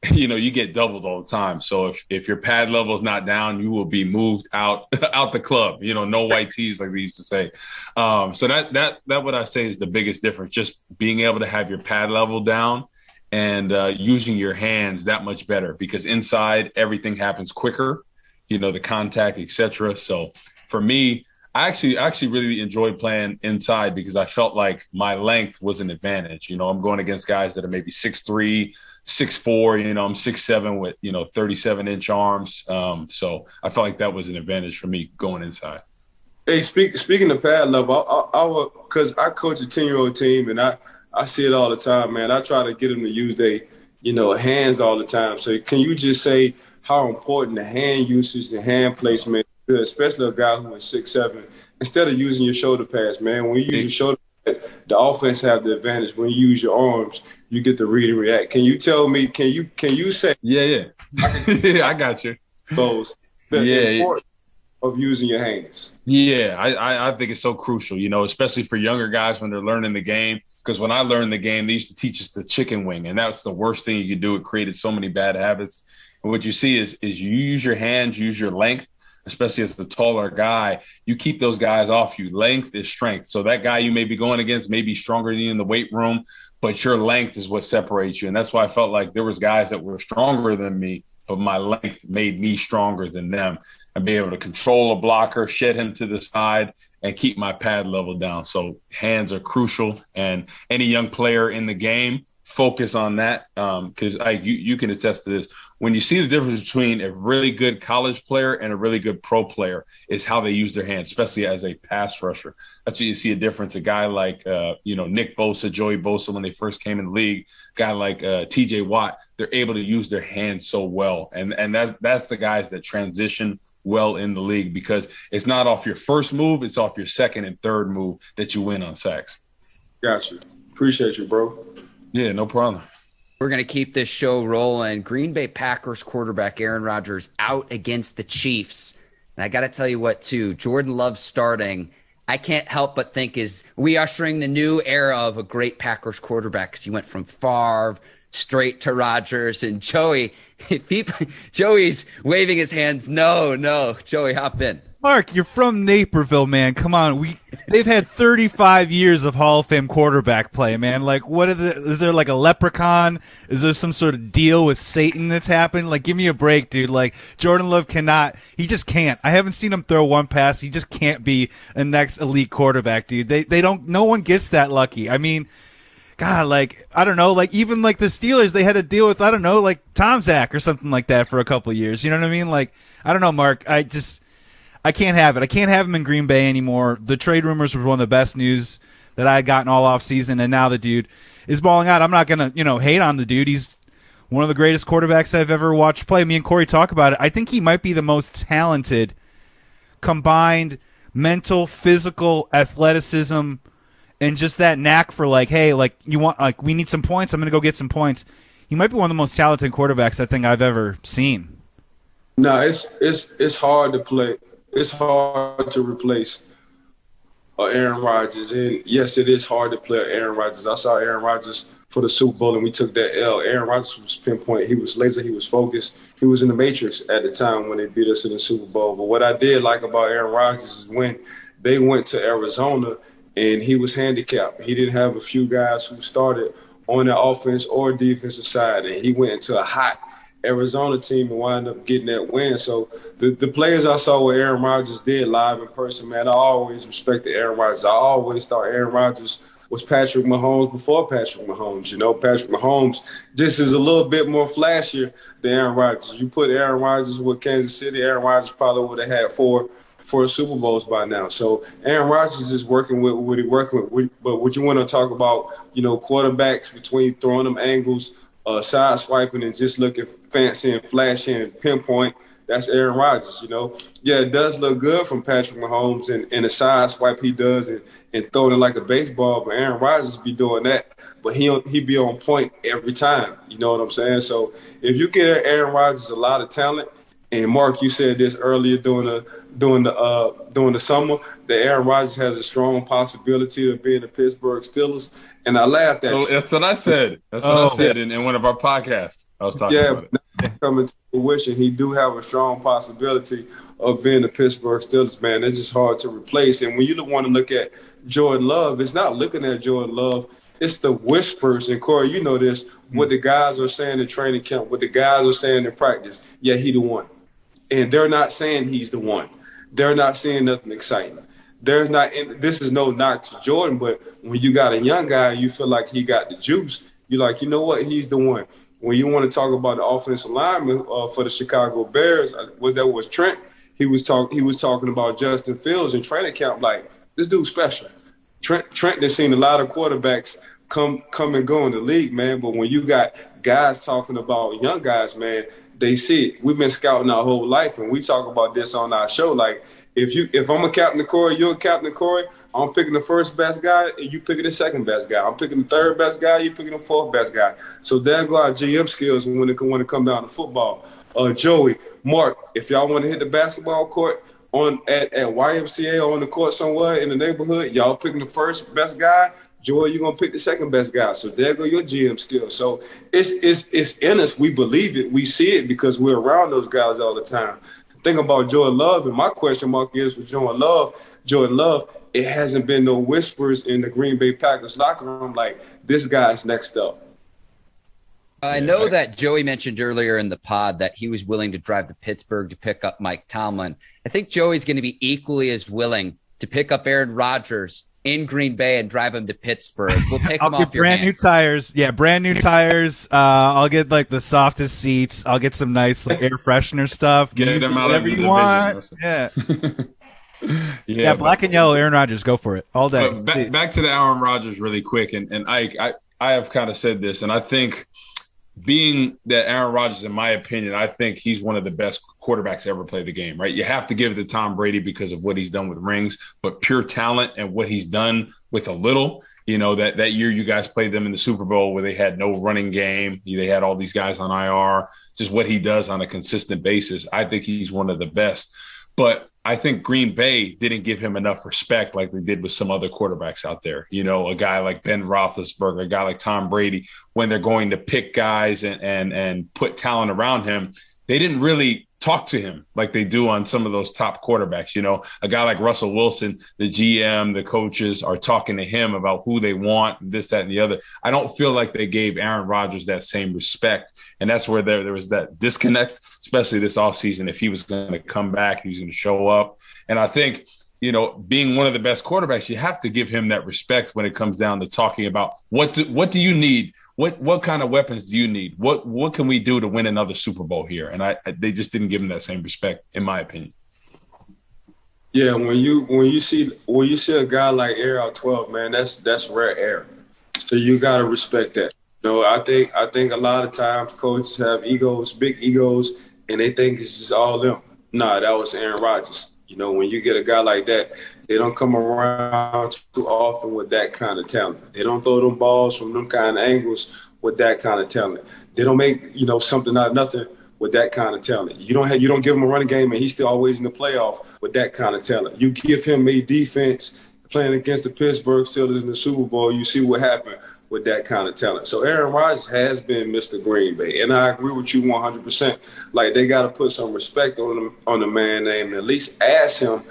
you know, you get doubled all the time. So if if your pad level is not down, you will be moved out out the club. You know, no white tees like we used to say. Um, so that that that what I say is the biggest difference. Just being able to have your pad level down and uh, using your hands that much better because inside everything happens quicker. You know, the contact, etc. So for me, I actually actually really enjoyed playing inside because I felt like my length was an advantage. You know, I'm going against guys that are maybe six three, six four. You know, I'm six seven with you know 37 inch arms. Um, so I felt like that was an advantage for me going inside. Hey, speak, speaking of pad level, I, I, because I, I coach a 10 year old team and I I see it all the time, man. I try to get them to use their you know hands all the time. So can you just say how important the hand usage, the hand placement good, especially a guy who is six seven. Instead of using your shoulder pads, man, when you use your shoulder pads, the offense have the advantage. When you use your arms, you get the read and react. Can you tell me? Can you can you say? Yeah, yeah, I, I got you. Those the yeah. of using your hands. Yeah, I, I think it's so crucial, you know, especially for younger guys when they're learning the game. Because when I learned the game, they used to teach us the chicken wing, and that's the worst thing you could do. It created so many bad habits. And what you see is is you use your hands, use your length, especially as the taller guy, you keep those guys off you. Length is strength. So that guy you may be going against may be stronger than you in the weight room, but your length is what separates you. And that's why I felt like there was guys that were stronger than me, but my length made me stronger than them and be able to control a blocker, shed him to the side, and keep my pad level down. So hands are crucial. And any young player in the game, focus on that because um, you you can attest to this. When you see the difference between a really good college player and a really good pro player, is how they use their hands, especially as a pass rusher. That's what you see a difference. A guy like uh, you know Nick Bosa, Joey Bosa, when they first came in the league, guy like uh, T.J. Watt, they're able to use their hands so well, and and that's that's the guys that transition well in the league because it's not off your first move, it's off your second and third move that you win on sacks. Gotcha. Appreciate you, bro. Yeah, no problem. We're going to keep this show rolling. Green Bay Packers quarterback Aaron Rodgers out against the Chiefs. And I got to tell you what, too, Jordan Love starting. I can't help but think is we ushering the new era of a great Packers quarterback because he went from Favre straight to Rodgers and Joey. People, Joey's waving his hands. No, no, Joey, hop in. Mark, you're from Naperville, man. Come on, we they've had 35 years of Hall of Fame quarterback play, man. Like, what are the? Is there like a leprechaun? Is there some sort of deal with Satan that's happened? Like, give me a break, dude. Like, Jordan Love cannot. He just can't. I haven't seen him throw one pass. He just can't be a next elite quarterback, dude. They they don't. No one gets that lucky. I mean. God, like I don't know, like even like the Steelers, they had to deal with I don't know, like Tom Zach or something like that for a couple years. You know what I mean? Like I don't know, Mark. I just I can't have it. I can't have him in Green Bay anymore. The trade rumors were one of the best news that I had gotten all off season, and now the dude is balling out. I'm not gonna, you know, hate on the dude. He's one of the greatest quarterbacks I've ever watched play. Me and Corey talk about it. I think he might be the most talented combined mental, physical, athleticism, and just that knack for like, hey, like you want like we need some points. I'm gonna go get some points. He might be one of the most talented quarterbacks I think I've ever seen. No, it's it's it's hard to play it's hard to replace uh, Aaron Rodgers. And yes, it is hard to play Aaron Rodgers. I saw Aaron Rodgers for the Super Bowl and we took that L. Aaron Rodgers was pinpoint. He was laser. He was focused. He was in the matrix at the time when they beat us in the Super Bowl. But what I did like about Aaron Rodgers is when they went to Arizona and he was handicapped. He didn't have a few guys who started on the offense or defensive side, and he went into a hot – Arizona team and wind up getting that win. So the, the players I saw what Aaron Rodgers did live in person, man, I always respected Aaron Rodgers. I always thought Aaron Rodgers was Patrick Mahomes before Patrick Mahomes. You know, Patrick Mahomes just is a little bit more flashier than Aaron Rodgers. You put Aaron Rodgers with Kansas City, Aaron Rodgers probably would have had four four Super Bowls by now. So Aaron Rodgers is working with what he's working with. But what you want to talk about, you know, quarterbacks between throwing them angles – uh, side swiping and just looking fancy and flashy and pinpoint. That's Aaron Rodgers, you know. Yeah, it does look good from Patrick Mahomes and, and the side swipe he does and, and throwing it like a baseball, but Aaron Rodgers be doing that. But he he be on point every time. You know what I'm saying? So if you get Aaron Rodgers a lot of talent, and Mark, you said this earlier during the during the uh, during the summer that Aaron Rodgers has a strong possibility of being the Pittsburgh Steelers, and I laughed at. So that's what I said. That's what oh, I said yeah. in, in, one of our podcasts. I was talking yeah, about it. coming to fruition, he do have a strong possibility of being a Pittsburgh Steelers. Man, it's just hard to replace. And when you want to look at Jordan Love, it's not looking at Jordan Love. It's the whispers, and Corey, you know this. Mm-hmm. What the guys are saying in training camp, what the guys are saying in practice. Yeah, he the one and they're not saying he's the one. They're not saying nothing exciting. There's not. This is no knock to Jordan, but when you got a young guy, you feel like he got the juice. You're like, you know what? He's the one. When you want to talk about the offensive lineman uh, for the Chicago Bears, uh, was that was Trent? He was talking. He was talking about Justin Fields in training camp. Like this dude's special. Trent Trent has seen a lot of quarterbacks come come and go in the league, man. But when you got guys talking about young guys, man, they see it. We've been scouting our whole life, and we talk about this on our show. Like, if you if I'm a captain Corey, you're a captain Corey. I'm picking the first best guy, and you picking the second best guy. I'm picking the third best guy, you picking the fourth best guy. So there go our GM skills when it when it come down to football. Uh, Joey, Mark, if y'all want to hit the basketball court on at, at YMCA or on the court somewhere in the neighborhood, y'all picking the first best guy. Joy, you're gonna pick the second best guy. So there go your GM skills. So it's it's it's in us. We believe it. We see it because we're around those guys all the time. Think about Jordan Love, and my question mark is with Jordan Love. Jordan Love, it hasn't been no whispers in the Green Bay Packers locker room like this guy's next up. I know that Joey mentioned earlier in the pod that he was willing to drive to Pittsburgh to pick up Mike Tomlin. I think Joey's going to be equally as willing to pick up Aaron Rodgers in Green Bay and drive him to Pittsburgh. We'll take I'll him get off brand new tires. Yeah, brand new tires. Uh, I'll get like the softest seats. I'll get some nice like air freshener stuff. Get you them out whatever you want. Yeah. yeah, yeah, black and yellow. Aaron Rodgers, go for it all day. Back, back, to the Aaron Rodgers really quick, and and Ike, I I have kind of said this, and I think being that Aaron Rodgers, in my opinion, I think he's one of the best quarterbacks ever play the game, right? You have to give it to Tom Brady because of what he's done with rings, but pure talent and what he's done with a little, you know, that, that year you guys played them in the Super Bowl where they had no running game. They had all these guys on IR, just what he does on a consistent basis. I think he's one of the best. But I think Green Bay didn't give him enough respect like they did with some other quarterbacks out there. You know, a guy like Ben Roethlisberger, a guy like Tom Brady, when they're going to pick guys and and and put talent around him, they didn't really talk to him like they do on some of those top quarterbacks. You know, a guy like Russell Wilson, the GM, the coaches are talking to him about who they want, this, that, and the other. I don't feel like they gave Aaron Rodgers that same respect. And that's where there, there was that disconnect, especially this offseason. If he was going to come back, he was going to show up. And I think you know, being one of the best quarterbacks, you have to give him that respect when it comes down to talking about what do, what do you need? What what kind of weapons do you need? What what can we do to win another Super Bowl here? And I, I they just didn't give him that same respect, in my opinion. Yeah, when you when you see when you see a guy like Air out 12, man, that's that's rare air. So you gotta respect that. You know, I think I think a lot of times coaches have egos, big egos, and they think it's just all them. Nah, that was Aaron Rodgers. You know, when you get a guy like that, they don't come around too often with that kind of talent. They don't throw them balls from them kind of angles with that kind of talent. They don't make you know something out of nothing with that kind of talent. You don't have you don't give him a running game and he's still always in the playoff with that kind of talent. You give him a defense playing against the Pittsburgh Steelers in the Super Bowl, you see what happened with that kind of talent. So Aaron Rodgers has been Mr. Green Bay, and I agree with you 100%. Like they got to put some respect on the, on the man name and at least ask him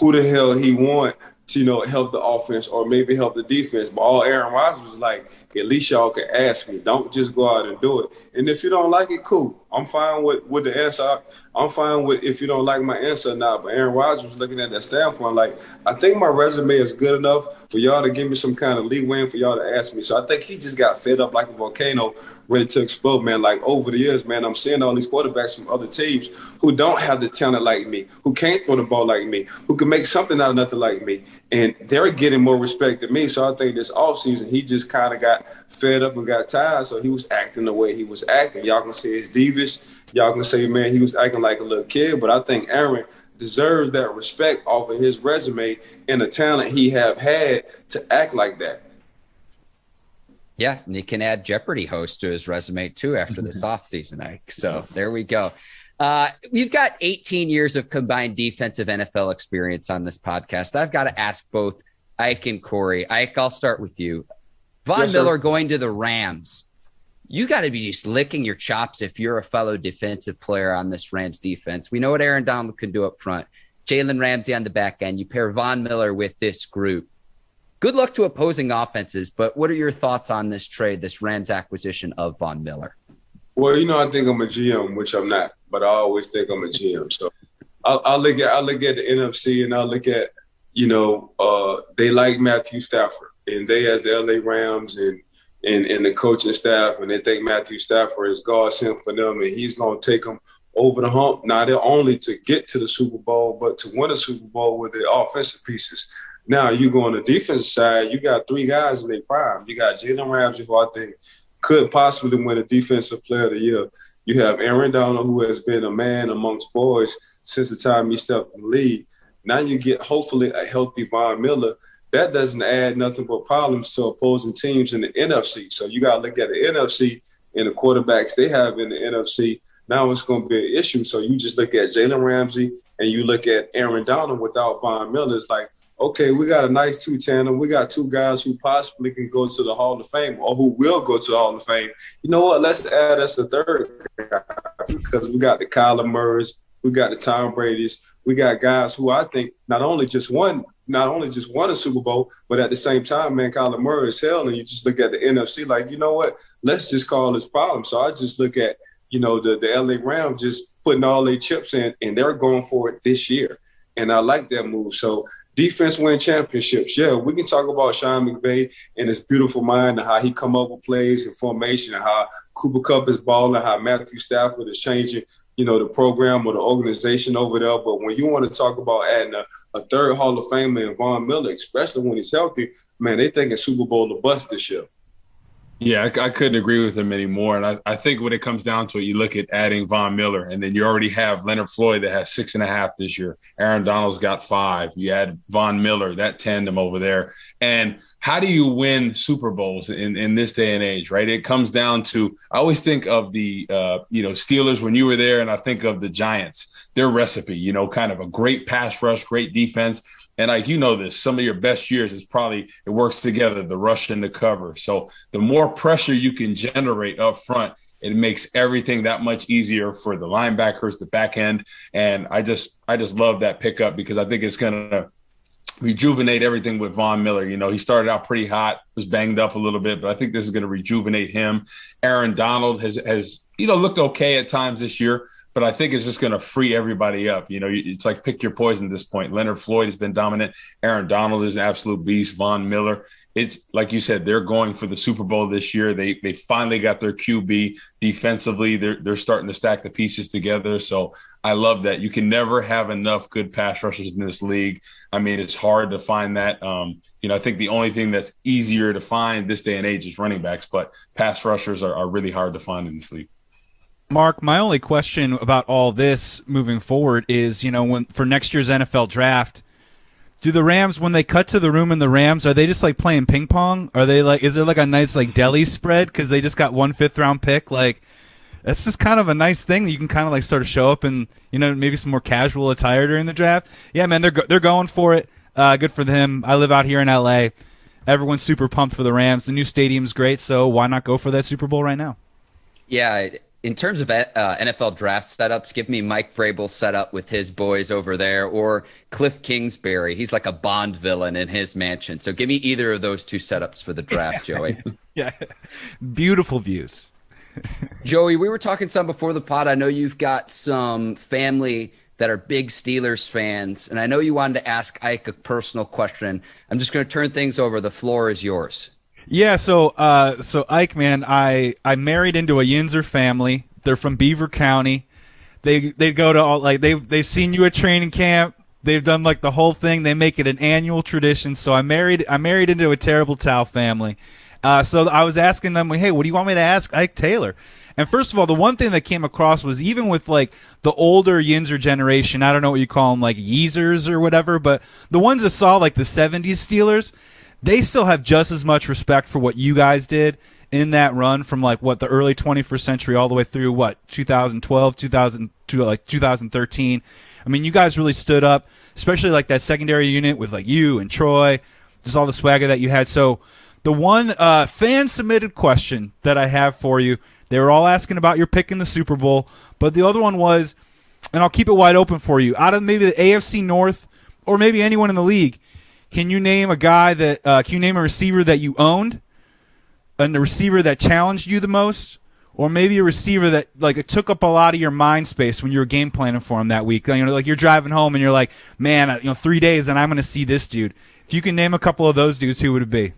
who the hell he want to you know help the offense or maybe help the defense. But all Aaron Rodgers was like, at least y'all can ask me. Don't just go out and do it. And if you don't like it, cool. I'm fine with with the answer. I'm fine with if you don't like my answer or not. But Aaron Rodgers was looking at that standpoint, like I think my resume is good enough for y'all to give me some kind of leeway and for y'all to ask me. So I think he just got fed up like a volcano, ready to explode, man. Like over the years, man, I'm seeing all these quarterbacks from other teams who don't have the talent like me, who can't throw the ball like me, who can make something out of nothing like me, and they're getting more respect than me. So I think this offseason, he just kind of got fed up and got tired. So he was acting the way he was acting. Y'all can say his devious y'all can say, man, he was acting like a little kid, but I think Aaron deserves that respect off of his resume and the talent he have had to act like that. Yeah, and he can add Jeopardy host to his resume too after this offseason, Ike. So there we go. Uh, we've got 18 years of combined defensive NFL experience on this podcast. I've got to ask both Ike and Corey. Ike, I'll start with you. Von yes, Miller going to the Rams. You got to be just licking your chops if you're a fellow defensive player on this Rams defense. We know what Aaron Donald can do up front. Jalen Ramsey on the back end. You pair Von Miller with this group. Good luck to opposing offenses, but what are your thoughts on this trade, this Rams acquisition of Von Miller? Well, you know, I think I'm a GM, which I'm not, but I always think I'm a GM. So I'll, I'll look at I look at the NFC and I look at you know uh, they like Matthew Stafford and they as the LA Rams and and, and the coaching staff and they think Matthew Stafford is God sent for them and he's going to take them over the hump, not only to get to the Super Bowl, but to win a Super Bowl with the offensive pieces. Now you go on the defensive side, you got three guys in their prime. You got Jalen Ramsey, who I think could possibly win a defensive player of the year. You have Aaron Donald, who has been a man amongst boys since the time he stepped in the league. Now you get hopefully a healthy Von Miller. That doesn't add nothing but problems to opposing teams in the NFC. So you got to look at the NFC and the quarterbacks they have in the NFC. Now it's going to be an issue. So you just look at Jalen Ramsey and you look at Aaron Donald without Von Miller. It's like, okay, we got a nice two tandem. We got two guys who possibly can go to the Hall of Fame or who will go to the Hall of Fame. You know what? Let's add us a third because we got the Kyler Murrays, we got the Tom Brady's, we got guys who I think not only just won, not only just won a Super Bowl, but at the same time, man, Kyler Murray is hell. And you just look at the NFC, like, you know what? Let's just call this problem. So I just look at, you know, the, the LA Rams just putting all their chips in and they're going for it this year. And I like that move. So defense win championships. Yeah, we can talk about Sean McVay and his beautiful mind and how he come up with plays and formation and how Cooper Kupp is balling, how Matthew Stafford is changing, you know, the program or the organization over there. But when you want to talk about adding a, a third Hall of Famer in Von Miller, especially when he's healthy, man, they think it's Super Bowl to bust this year. Yeah, I, I, couldn't agree with him anymore. And I, I, think when it comes down to it, you look at adding Von Miller, and then you already have Leonard Floyd that has six and a half this year. Aaron Donald's got five. You add Von Miller, that tandem over there. And how do you win Super Bowls in, in this day and age, right? It comes down to I always think of the uh, you know Steelers when you were there, and I think of the Giants, their recipe, you know, kind of a great pass rush, great defense and like you know this, some of your best years is probably it works together, the rush and the cover. So the more pressure you can generate up front, it makes everything that much easier for the linebackers, the back end. And I just I just love that pickup because I think it's gonna rejuvenate everything with Von Miller. You know, he started out pretty hot, was banged up a little bit, but I think this is going to rejuvenate him. Aaron Donald has has you know looked okay at times this year, but I think it's just going to free everybody up. You know, it's like pick your poison at this point. Leonard Floyd has been dominant. Aaron Donald is an absolute beast. Von Miller. It's like you said, they're going for the Super Bowl this year. They they finally got their QB defensively. They're they're starting to stack the pieces together. So I love that. You can never have enough good pass rushers in this league. I mean, it's hard to find that. Um, you know, I think the only thing that's easier to find this day and age is running backs, but pass rushers are, are really hard to find in this league. Mark, my only question about all this moving forward is, you know, when for next year's NFL draft, do the Rams when they cut to the room in the Rams, are they just like playing ping pong? Are they like is there like a nice like deli spread because they just got one fifth round pick? Like that's just kind of a nice thing. You can kind of like sort of show up and you know maybe some more casual attire during the draft. Yeah, man, they're go- they're going for it. Uh, good for them. I live out here in LA. Everyone's super pumped for the Rams. The new stadium's great, so why not go for that Super Bowl right now? Yeah, in terms of uh, NFL draft setups, give me Mike Vrabel's setup with his boys over there, or Cliff Kingsbury. He's like a Bond villain in his mansion. So give me either of those two setups for the draft, Joey. yeah, beautiful views. Joey, we were talking some before the pod. I know you've got some family that are big Steelers fans, and I know you wanted to ask Ike a personal question. I'm just going to turn things over. The floor is yours. Yeah, so uh, so Ike, man, I I married into a Yinzer family. They're from Beaver County. They they go to all like they've they've seen you at training camp. They've done like the whole thing. They make it an annual tradition. So I married I married into a terrible towel family. Uh, so I was asking them, hey, what do you want me to ask Ike Taylor? And first of all, the one thing that came across was even with like the older Yinzer generation, I don't know what you call them, like Yeezers or whatever, but the ones that saw like the 70s Steelers, they still have just as much respect for what you guys did in that run from like what the early 21st century all the way through what 2012 2000 to like 2013 i mean you guys really stood up especially like that secondary unit with like you and troy just all the swagger that you had. So the one uh, fan submitted question that i have for you they were all asking about your pick in the super bowl but the other one was and i'll keep it wide open for you out of maybe the afc north or maybe anyone in the league can you name a guy that uh, can you name a receiver that you owned and the receiver that challenged you the most, or maybe a receiver that like it took up a lot of your mind space when you were game planning for him that week. You know, like you're driving home and you're like, man, you know, three days and I'm going to see this dude. If you can name a couple of those dudes, who would it be?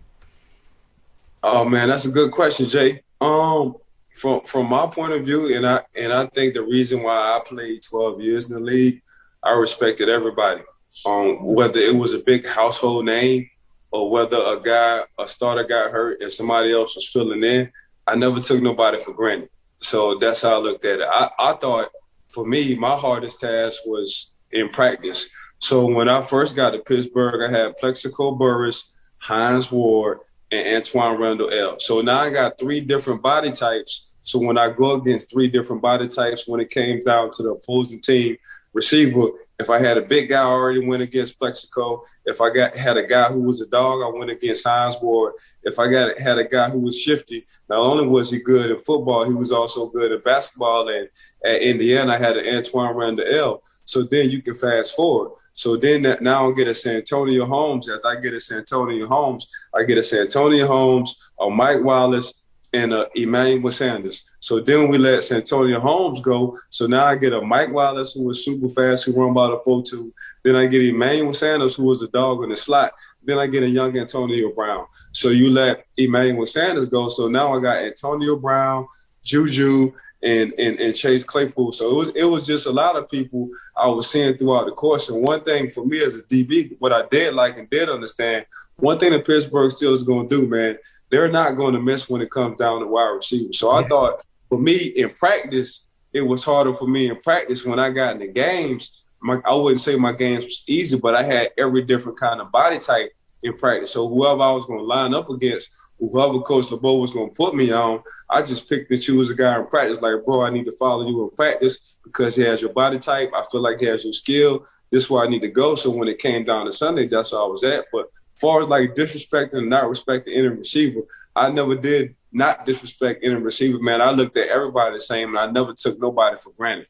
Oh man, that's a good question, Jay. Um, from from my point of view, and I and I think the reason why I played 12 years in the league, I respected everybody. Um, whether it was a big household name or whether a guy, a starter got hurt and somebody else was filling in, I never took nobody for granted. So that's how I looked at it. I, I thought for me, my hardest task was in practice. So when I first got to Pittsburgh, I had Plaxico Burress, Hines Ward, and Antwaan Randle El. So now I got three different body types. So when I go against three different body types, when it came down to the opposing team receiver, if I had a big guy, I already went against Plaxico. If I got had a guy who was a dog, I went against Hines Ward. If I got had a guy who was shifty, not only was he good in football, he was also good at basketball. And at Indiana, I had an Antwaan Randle El. So then you can fast forward. So then that, now I get a Santonio Holmes. After I get a Santonio Holmes, I get a Santonio Holmes, a Mike Wallace, and uh, a Emmanuel Sanders. So then we let Santonio Holmes go. So now I get a Mike Wallace who was super fast, who run by the 4-2. Then I get Emmanuel Sanders, who was a dog in the slot. Then I get a young Antonio Brown. So you let Emmanuel Sanders go. So now I got Antonio Brown, Juju, and, and, and Chase Claypool. So it was it was just a lot of people I was seeing throughout the course. And one thing for me as a DB, what I did like and did understand, one thing that Pittsburgh still is going to do, man, they're not going to miss when it comes down to wide receiver. So I thought for me in practice, it was harder for me in practice when I got in the games. My, I wouldn't say my games was easy, but I had every different kind of body type in practice. So whoever I was going to line up against, whoever Coach LeBeau was going to put me on, I just picked and choose a guy in practice. Like, bro, I need to follow you in practice because he has your body type. I feel like he has your skill. This is where I need to go. So when it came down to Sunday, that's where I was at. But far as like disrespecting and not respecting any receiver, I never did not disrespect any receiver, man. I looked at everybody the same, and I never took nobody for granted.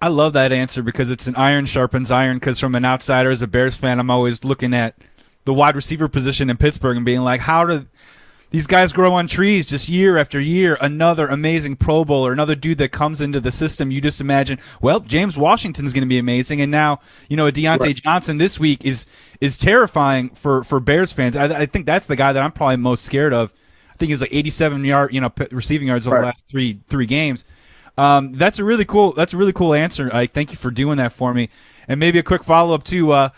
I love that answer because it's an iron sharpens iron. Because from an outsider, as a Bears fan, I'm always looking at the wide receiver position in Pittsburgh and being like, how do these guys grow on trees just year after year? Another amazing Pro Bowler, another dude that comes into the system. You just imagine, well, James Washington's going to be amazing, and now you know Diontae right. Johnson this week is is terrifying for for Bears fans. I, I think that's the guy that I'm probably most scared of I think he's like 87 yard, you know, receiving yards over right. the last three three games. Um, that's a really cool. That's a really cool answer. I thank you for doing that for me. And maybe a quick follow up to. Uh,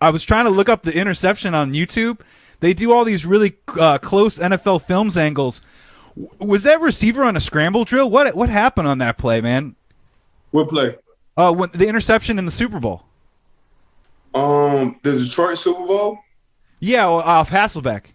I was trying to look up the interception on YouTube. They do all these really uh, close NFL films angles. Was that receiver on a scramble drill? What what happened on that play, man? What play? Uh, when the interception in the Super Bowl. Um, the Detroit Super Bowl. Yeah, off Hasselbeck.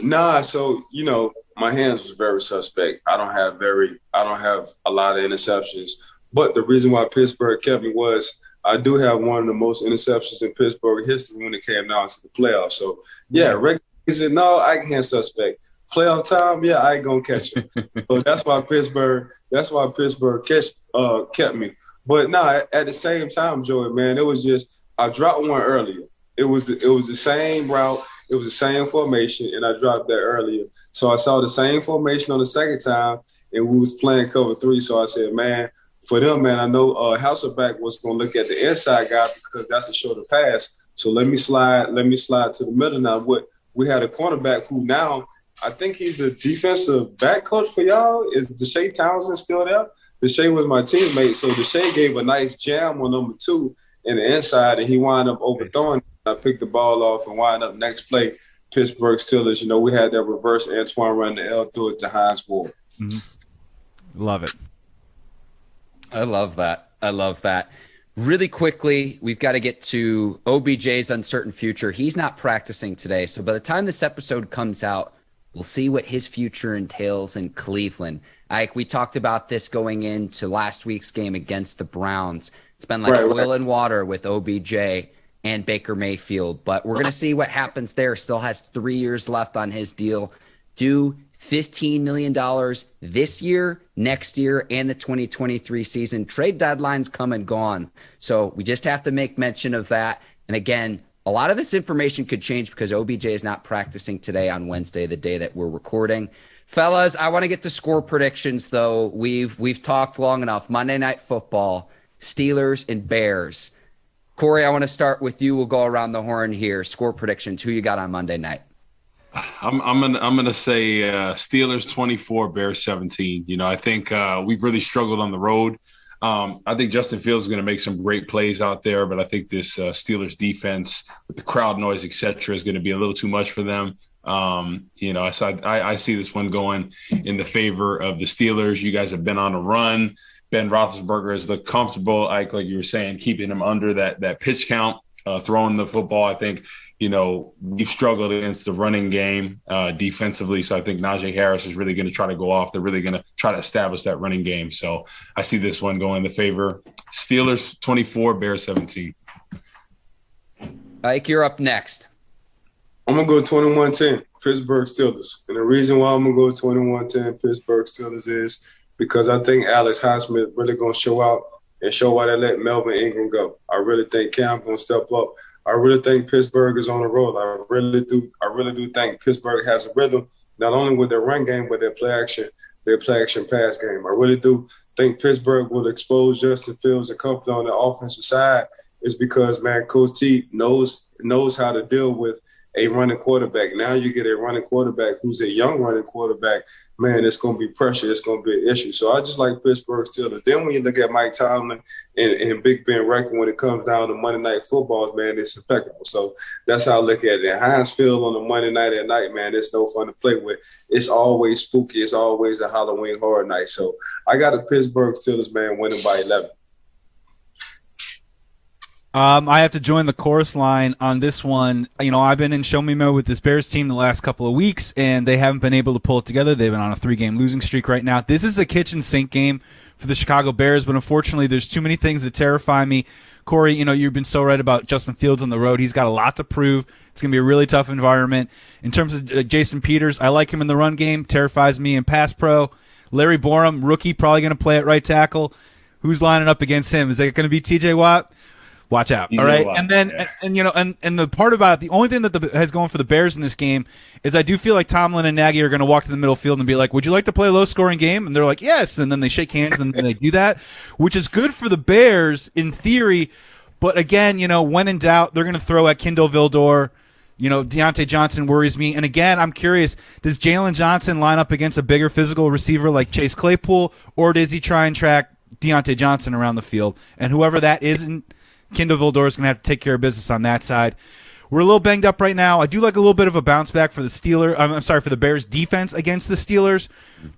Nah, so you know, my hands was very suspect. I don't have very, I don't have a lot of interceptions. But the reason why Pittsburgh kept me was I do have one of the most interceptions in Pittsburgh history when it came down to the playoffs. So yeah, regular season, no, I can't suspect. Playoff time, yeah, I ain't gonna catch him. so that's why Pittsburgh, that's why Pittsburgh catch uh kept me. But no, nah, at the same time, Joey, man, it was just I dropped one earlier. It was it was the same route. It was the same formation, and I dropped that earlier. So I saw the same formation on the second time, and we was playing cover three. So I said, man, for them, man, I know uh, Hasselbeck was going to look at the inside guy because that's a shorter pass. So let me slide, let me slide to the middle now. What we had a cornerback who now I think he's the defensive back coach for y'all. Is Deshea Townsend still there? Deshea was my teammate, so Deshea gave a nice jam on number two in the inside, and he wound up overthrowing I picked the ball off and wind up next play Pittsburgh Steelers. You know, we had that reverse Antwaan Randle El through it to Hines Ward. Mm-hmm. Love it. I love that. I love that. Really quickly, we've got to get to OBJ's uncertain future. He's not practicing today. So by the time this episode comes out, we'll see what his future entails in Cleveland. Ike, we talked about this going into last week's game against the Browns. It's been like right, oil right. and water with OBJ and Baker Mayfield, but we're going to see what happens there. Still has three years left on his deal. Do $15 million this year, next year, and the 2023 season. Trade deadline's come and gone. So we just have to make mention of that. And again, a lot of this information could change because OBJ is not practicing today on Wednesday, the day that we're recording. Fellas, I want to get to score predictions though. We've we've talked long enough. Monday night football, Steelers and Bears. Corey, I want to start with you. We'll go around the horn here. Score predictions. Who you got on Monday night? I'm I'm gonna I'm gonna say uh, Steelers 24, Bears 17. You know, I think uh, we've really struggled on the road. Um, I think Justin Fields is going to make some great plays out there, but I think this uh, Steelers defense with the crowd noise, etc., is going to be a little too much for them. Um, you know, I, I, I see this one going in the favor of the Steelers. You guys have been on a run. Ben Roethlisberger is the comfortable, like like you were saying, keeping him under that that pitch count, uh, throwing the football. I think you know, we've struggled against the running game uh, defensively. So I think Najee Harris is really going to try to go off. They're really going to try to establish that running game. So I see this one going in the favor. Steelers 24, Bears 17. Ike, you're up next. I'm going to go 21 10, Pittsburgh Steelers. And the reason why I'm going to go 21 10, Pittsburgh Steelers is because I think Alex Highsmith really going to show out and show why they let Melvin Ingram go. I really think Cam going to step up I really think Pittsburgh is on the road. I really do. I really do think Pittsburgh has a rhythm, not only with their run game, but their play action, their play action pass game. I really do think Pittsburgh will expose Justin Fields and company on the offensive side. Is because man, Coach T knows knows how to deal with a running quarterback. Now you get a running quarterback who's a young running quarterback. Man, it's going to be pressure. It's going to be an issue. So I just like Pittsburgh Steelers. Then when you look at Mike Tomlin and, and Big Ben Reckon when it comes down to Monday Night Football, man, it's impeccable. So that's how I look at it. And Heinz Field on the Monday night at night, man, it's no fun to play with. It's always spooky. It's always a Halloween horror night. So I got a Pittsburgh Steelers, man, winning by 11. Um, I have to join the chorus line on this one. You know, I've been in show me mode with this Bears team the last couple of weeks, and they haven't been able to pull it together. They've been on a three game losing streak right now. This is a kitchen sink game for the Chicago Bears, but unfortunately, there's too many things that terrify me. Corey, you know, you've been so right about Justin Fields on the road. He's got a lot to prove. It's going to be a really tough environment. In terms of uh, Jason Peters, I like him in the run game, terrifies me in pass pro. Larry Borom, rookie, probably going to play at right tackle. Who's lining up against him? Is it going to be TJ Watt? Watch out. All right. And then, and, and, you know, and, and the part about it, the only thing that the, has going for the Bears in this game is I do feel like Tomlin and Nagy are going to walk to the middle field and be like, would you like to play a low scoring game? And they're like, yes. And then they shake hands and they do that, which is good for the Bears in theory. But again, you know, when in doubt, they're going to throw at Kindle Vildor. You know, Diontae Johnson worries me. And again, I'm curious, does Jaylon Johnson line up against a bigger physical receiver like Chase Claypool, or does he try and track Diontae Johnson around the field? And whoever that isn't Kindle Vildor is going to have to take care of business on that side. We're a little banged up right now. I do like a little bit of a bounce back for the Steelers. I'm sorry for the Bears defense against the Steelers,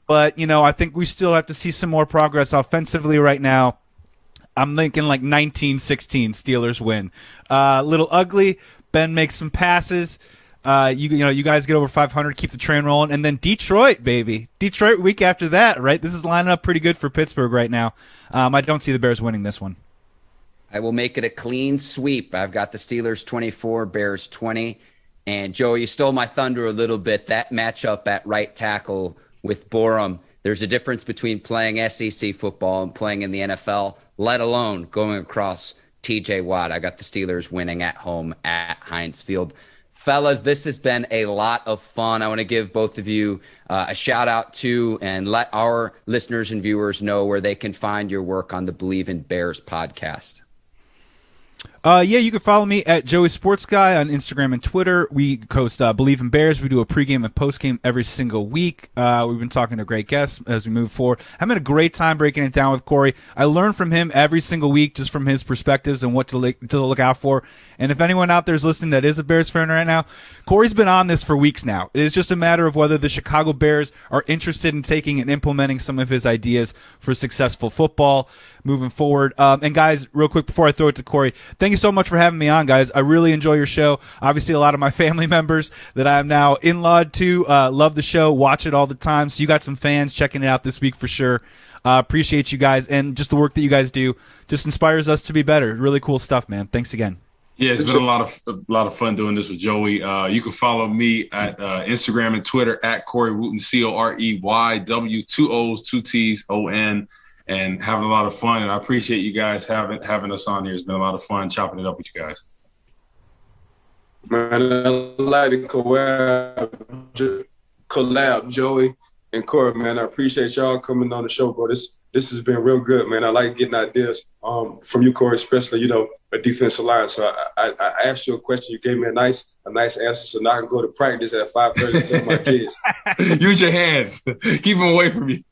but you know I think we still have to see some more progress offensively right now. I'm thinking like 1916 Steelers win. A uh, little ugly. Ben makes some passes. Uh, you you know you guys get over 500, keep the train rolling, and then Detroit, baby, Detroit week after that, right? This is lining up pretty good for Pittsburgh right now. Um, I don't see the Bears winning this one. I will make it a clean sweep. I've got the Steelers 24, Bears 20. And Joe, you stole my thunder a little bit. That matchup at right tackle with Borom, there's a difference between playing SEC football and playing in the NFL, let alone going across TJ Watt. I got the Steelers winning at home at Heinz Field. Fellas, this has been a lot of fun. I want to give both of you uh, a shout out to and let our listeners and viewers know where they can find your work on the Bleav in Bears podcast. Uh, yeah, you can follow me at Joey Sports Guy on Instagram and Twitter. We host uh, Bleav in Bears. We do a pregame and postgame every single week. Uh, we've been talking to great guests as we move forward. I'm having a great time breaking it down with Corey. I learn from him every single week, just from his perspectives and what to look, to look out for. And if anyone out there is listening that is a Bears fan right now, Corey's been on this for weeks now. It is just a matter of whether the Chicago Bears are interested in taking and implementing some of his ideas for successful football moving forward. Um, and guys, real quick before I throw it to Corey, thank you so much for having me on, guys. I really enjoy your show. Obviously, a lot of my family members that I am now in lawed to uh, love the show, watch it all the time. So you got some fans checking it out this week for sure. Uh, appreciate you guys and just the work that you guys do. Just inspires us to be better. Really cool stuff, man. Thanks again. Yeah, it's been a lot of a lot of fun doing this with Joey. Uh, you can follow me at uh, Instagram and Twitter at Corey Wootton, C O R E Y W, two O's, two T's, O N and having a lot of fun. And I appreciate you guys having having us on here. It's been a lot of fun chopping it up with you guys. Man, I like to collab, collab Joey and Corey, man. I appreciate y'all coming on the show, bro. This this has been real good, man. I like getting ideas um, from you, Corey, especially you know a defensive line. So I, I, I, asked you a question, you gave me a nice a nice answer, so now I can go to practice at five thirty to my kids. Use your hands, keep them away from you.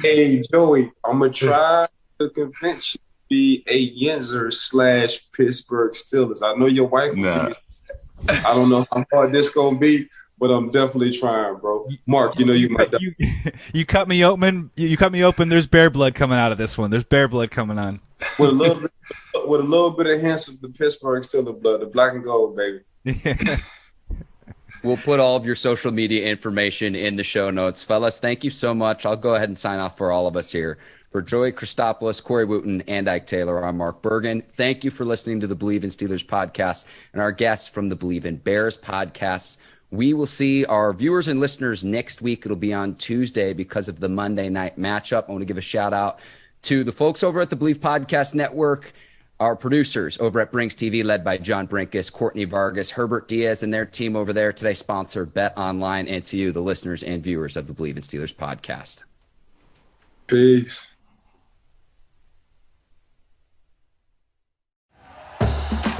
Hey Joey, I'm gonna try to convince you to be a Yinzer slash Pittsburgh Steelers. I know your wife. Nah. I don't know how hard this gonna be, but I'm definitely trying, bro. Mark, you know you might. You, you cut me open. You cut me open. There's bear blood coming out of this one. There's bear blood coming on. With a little bit, with a little bit of hints of the Pittsburgh Steelers blood, the black and gold, baby. We'll put all of your social media information in the show notes. Fellas, thank you so much. I'll go ahead and sign off for all of us here. For Joey Christopoulos, Corey Wootton, and Ike Taylor, I'm Mark Bergen. Thank you for listening to the Bleav in Steelers podcast and our guests from the Bleav in Bears podcasts. We will see our viewers and listeners next week. It'll be on Tuesday because of the Monday night matchup. I want to give a shout out to the folks over at the Bleav Podcast Network our producers over at Brinks TV, led by John Brinkus, Courtney Vargas, Herbert Diaz, and their team over there today sponsor Bet Online, and to you, the listeners and viewers of the Bleav in Steelers podcast. Peace.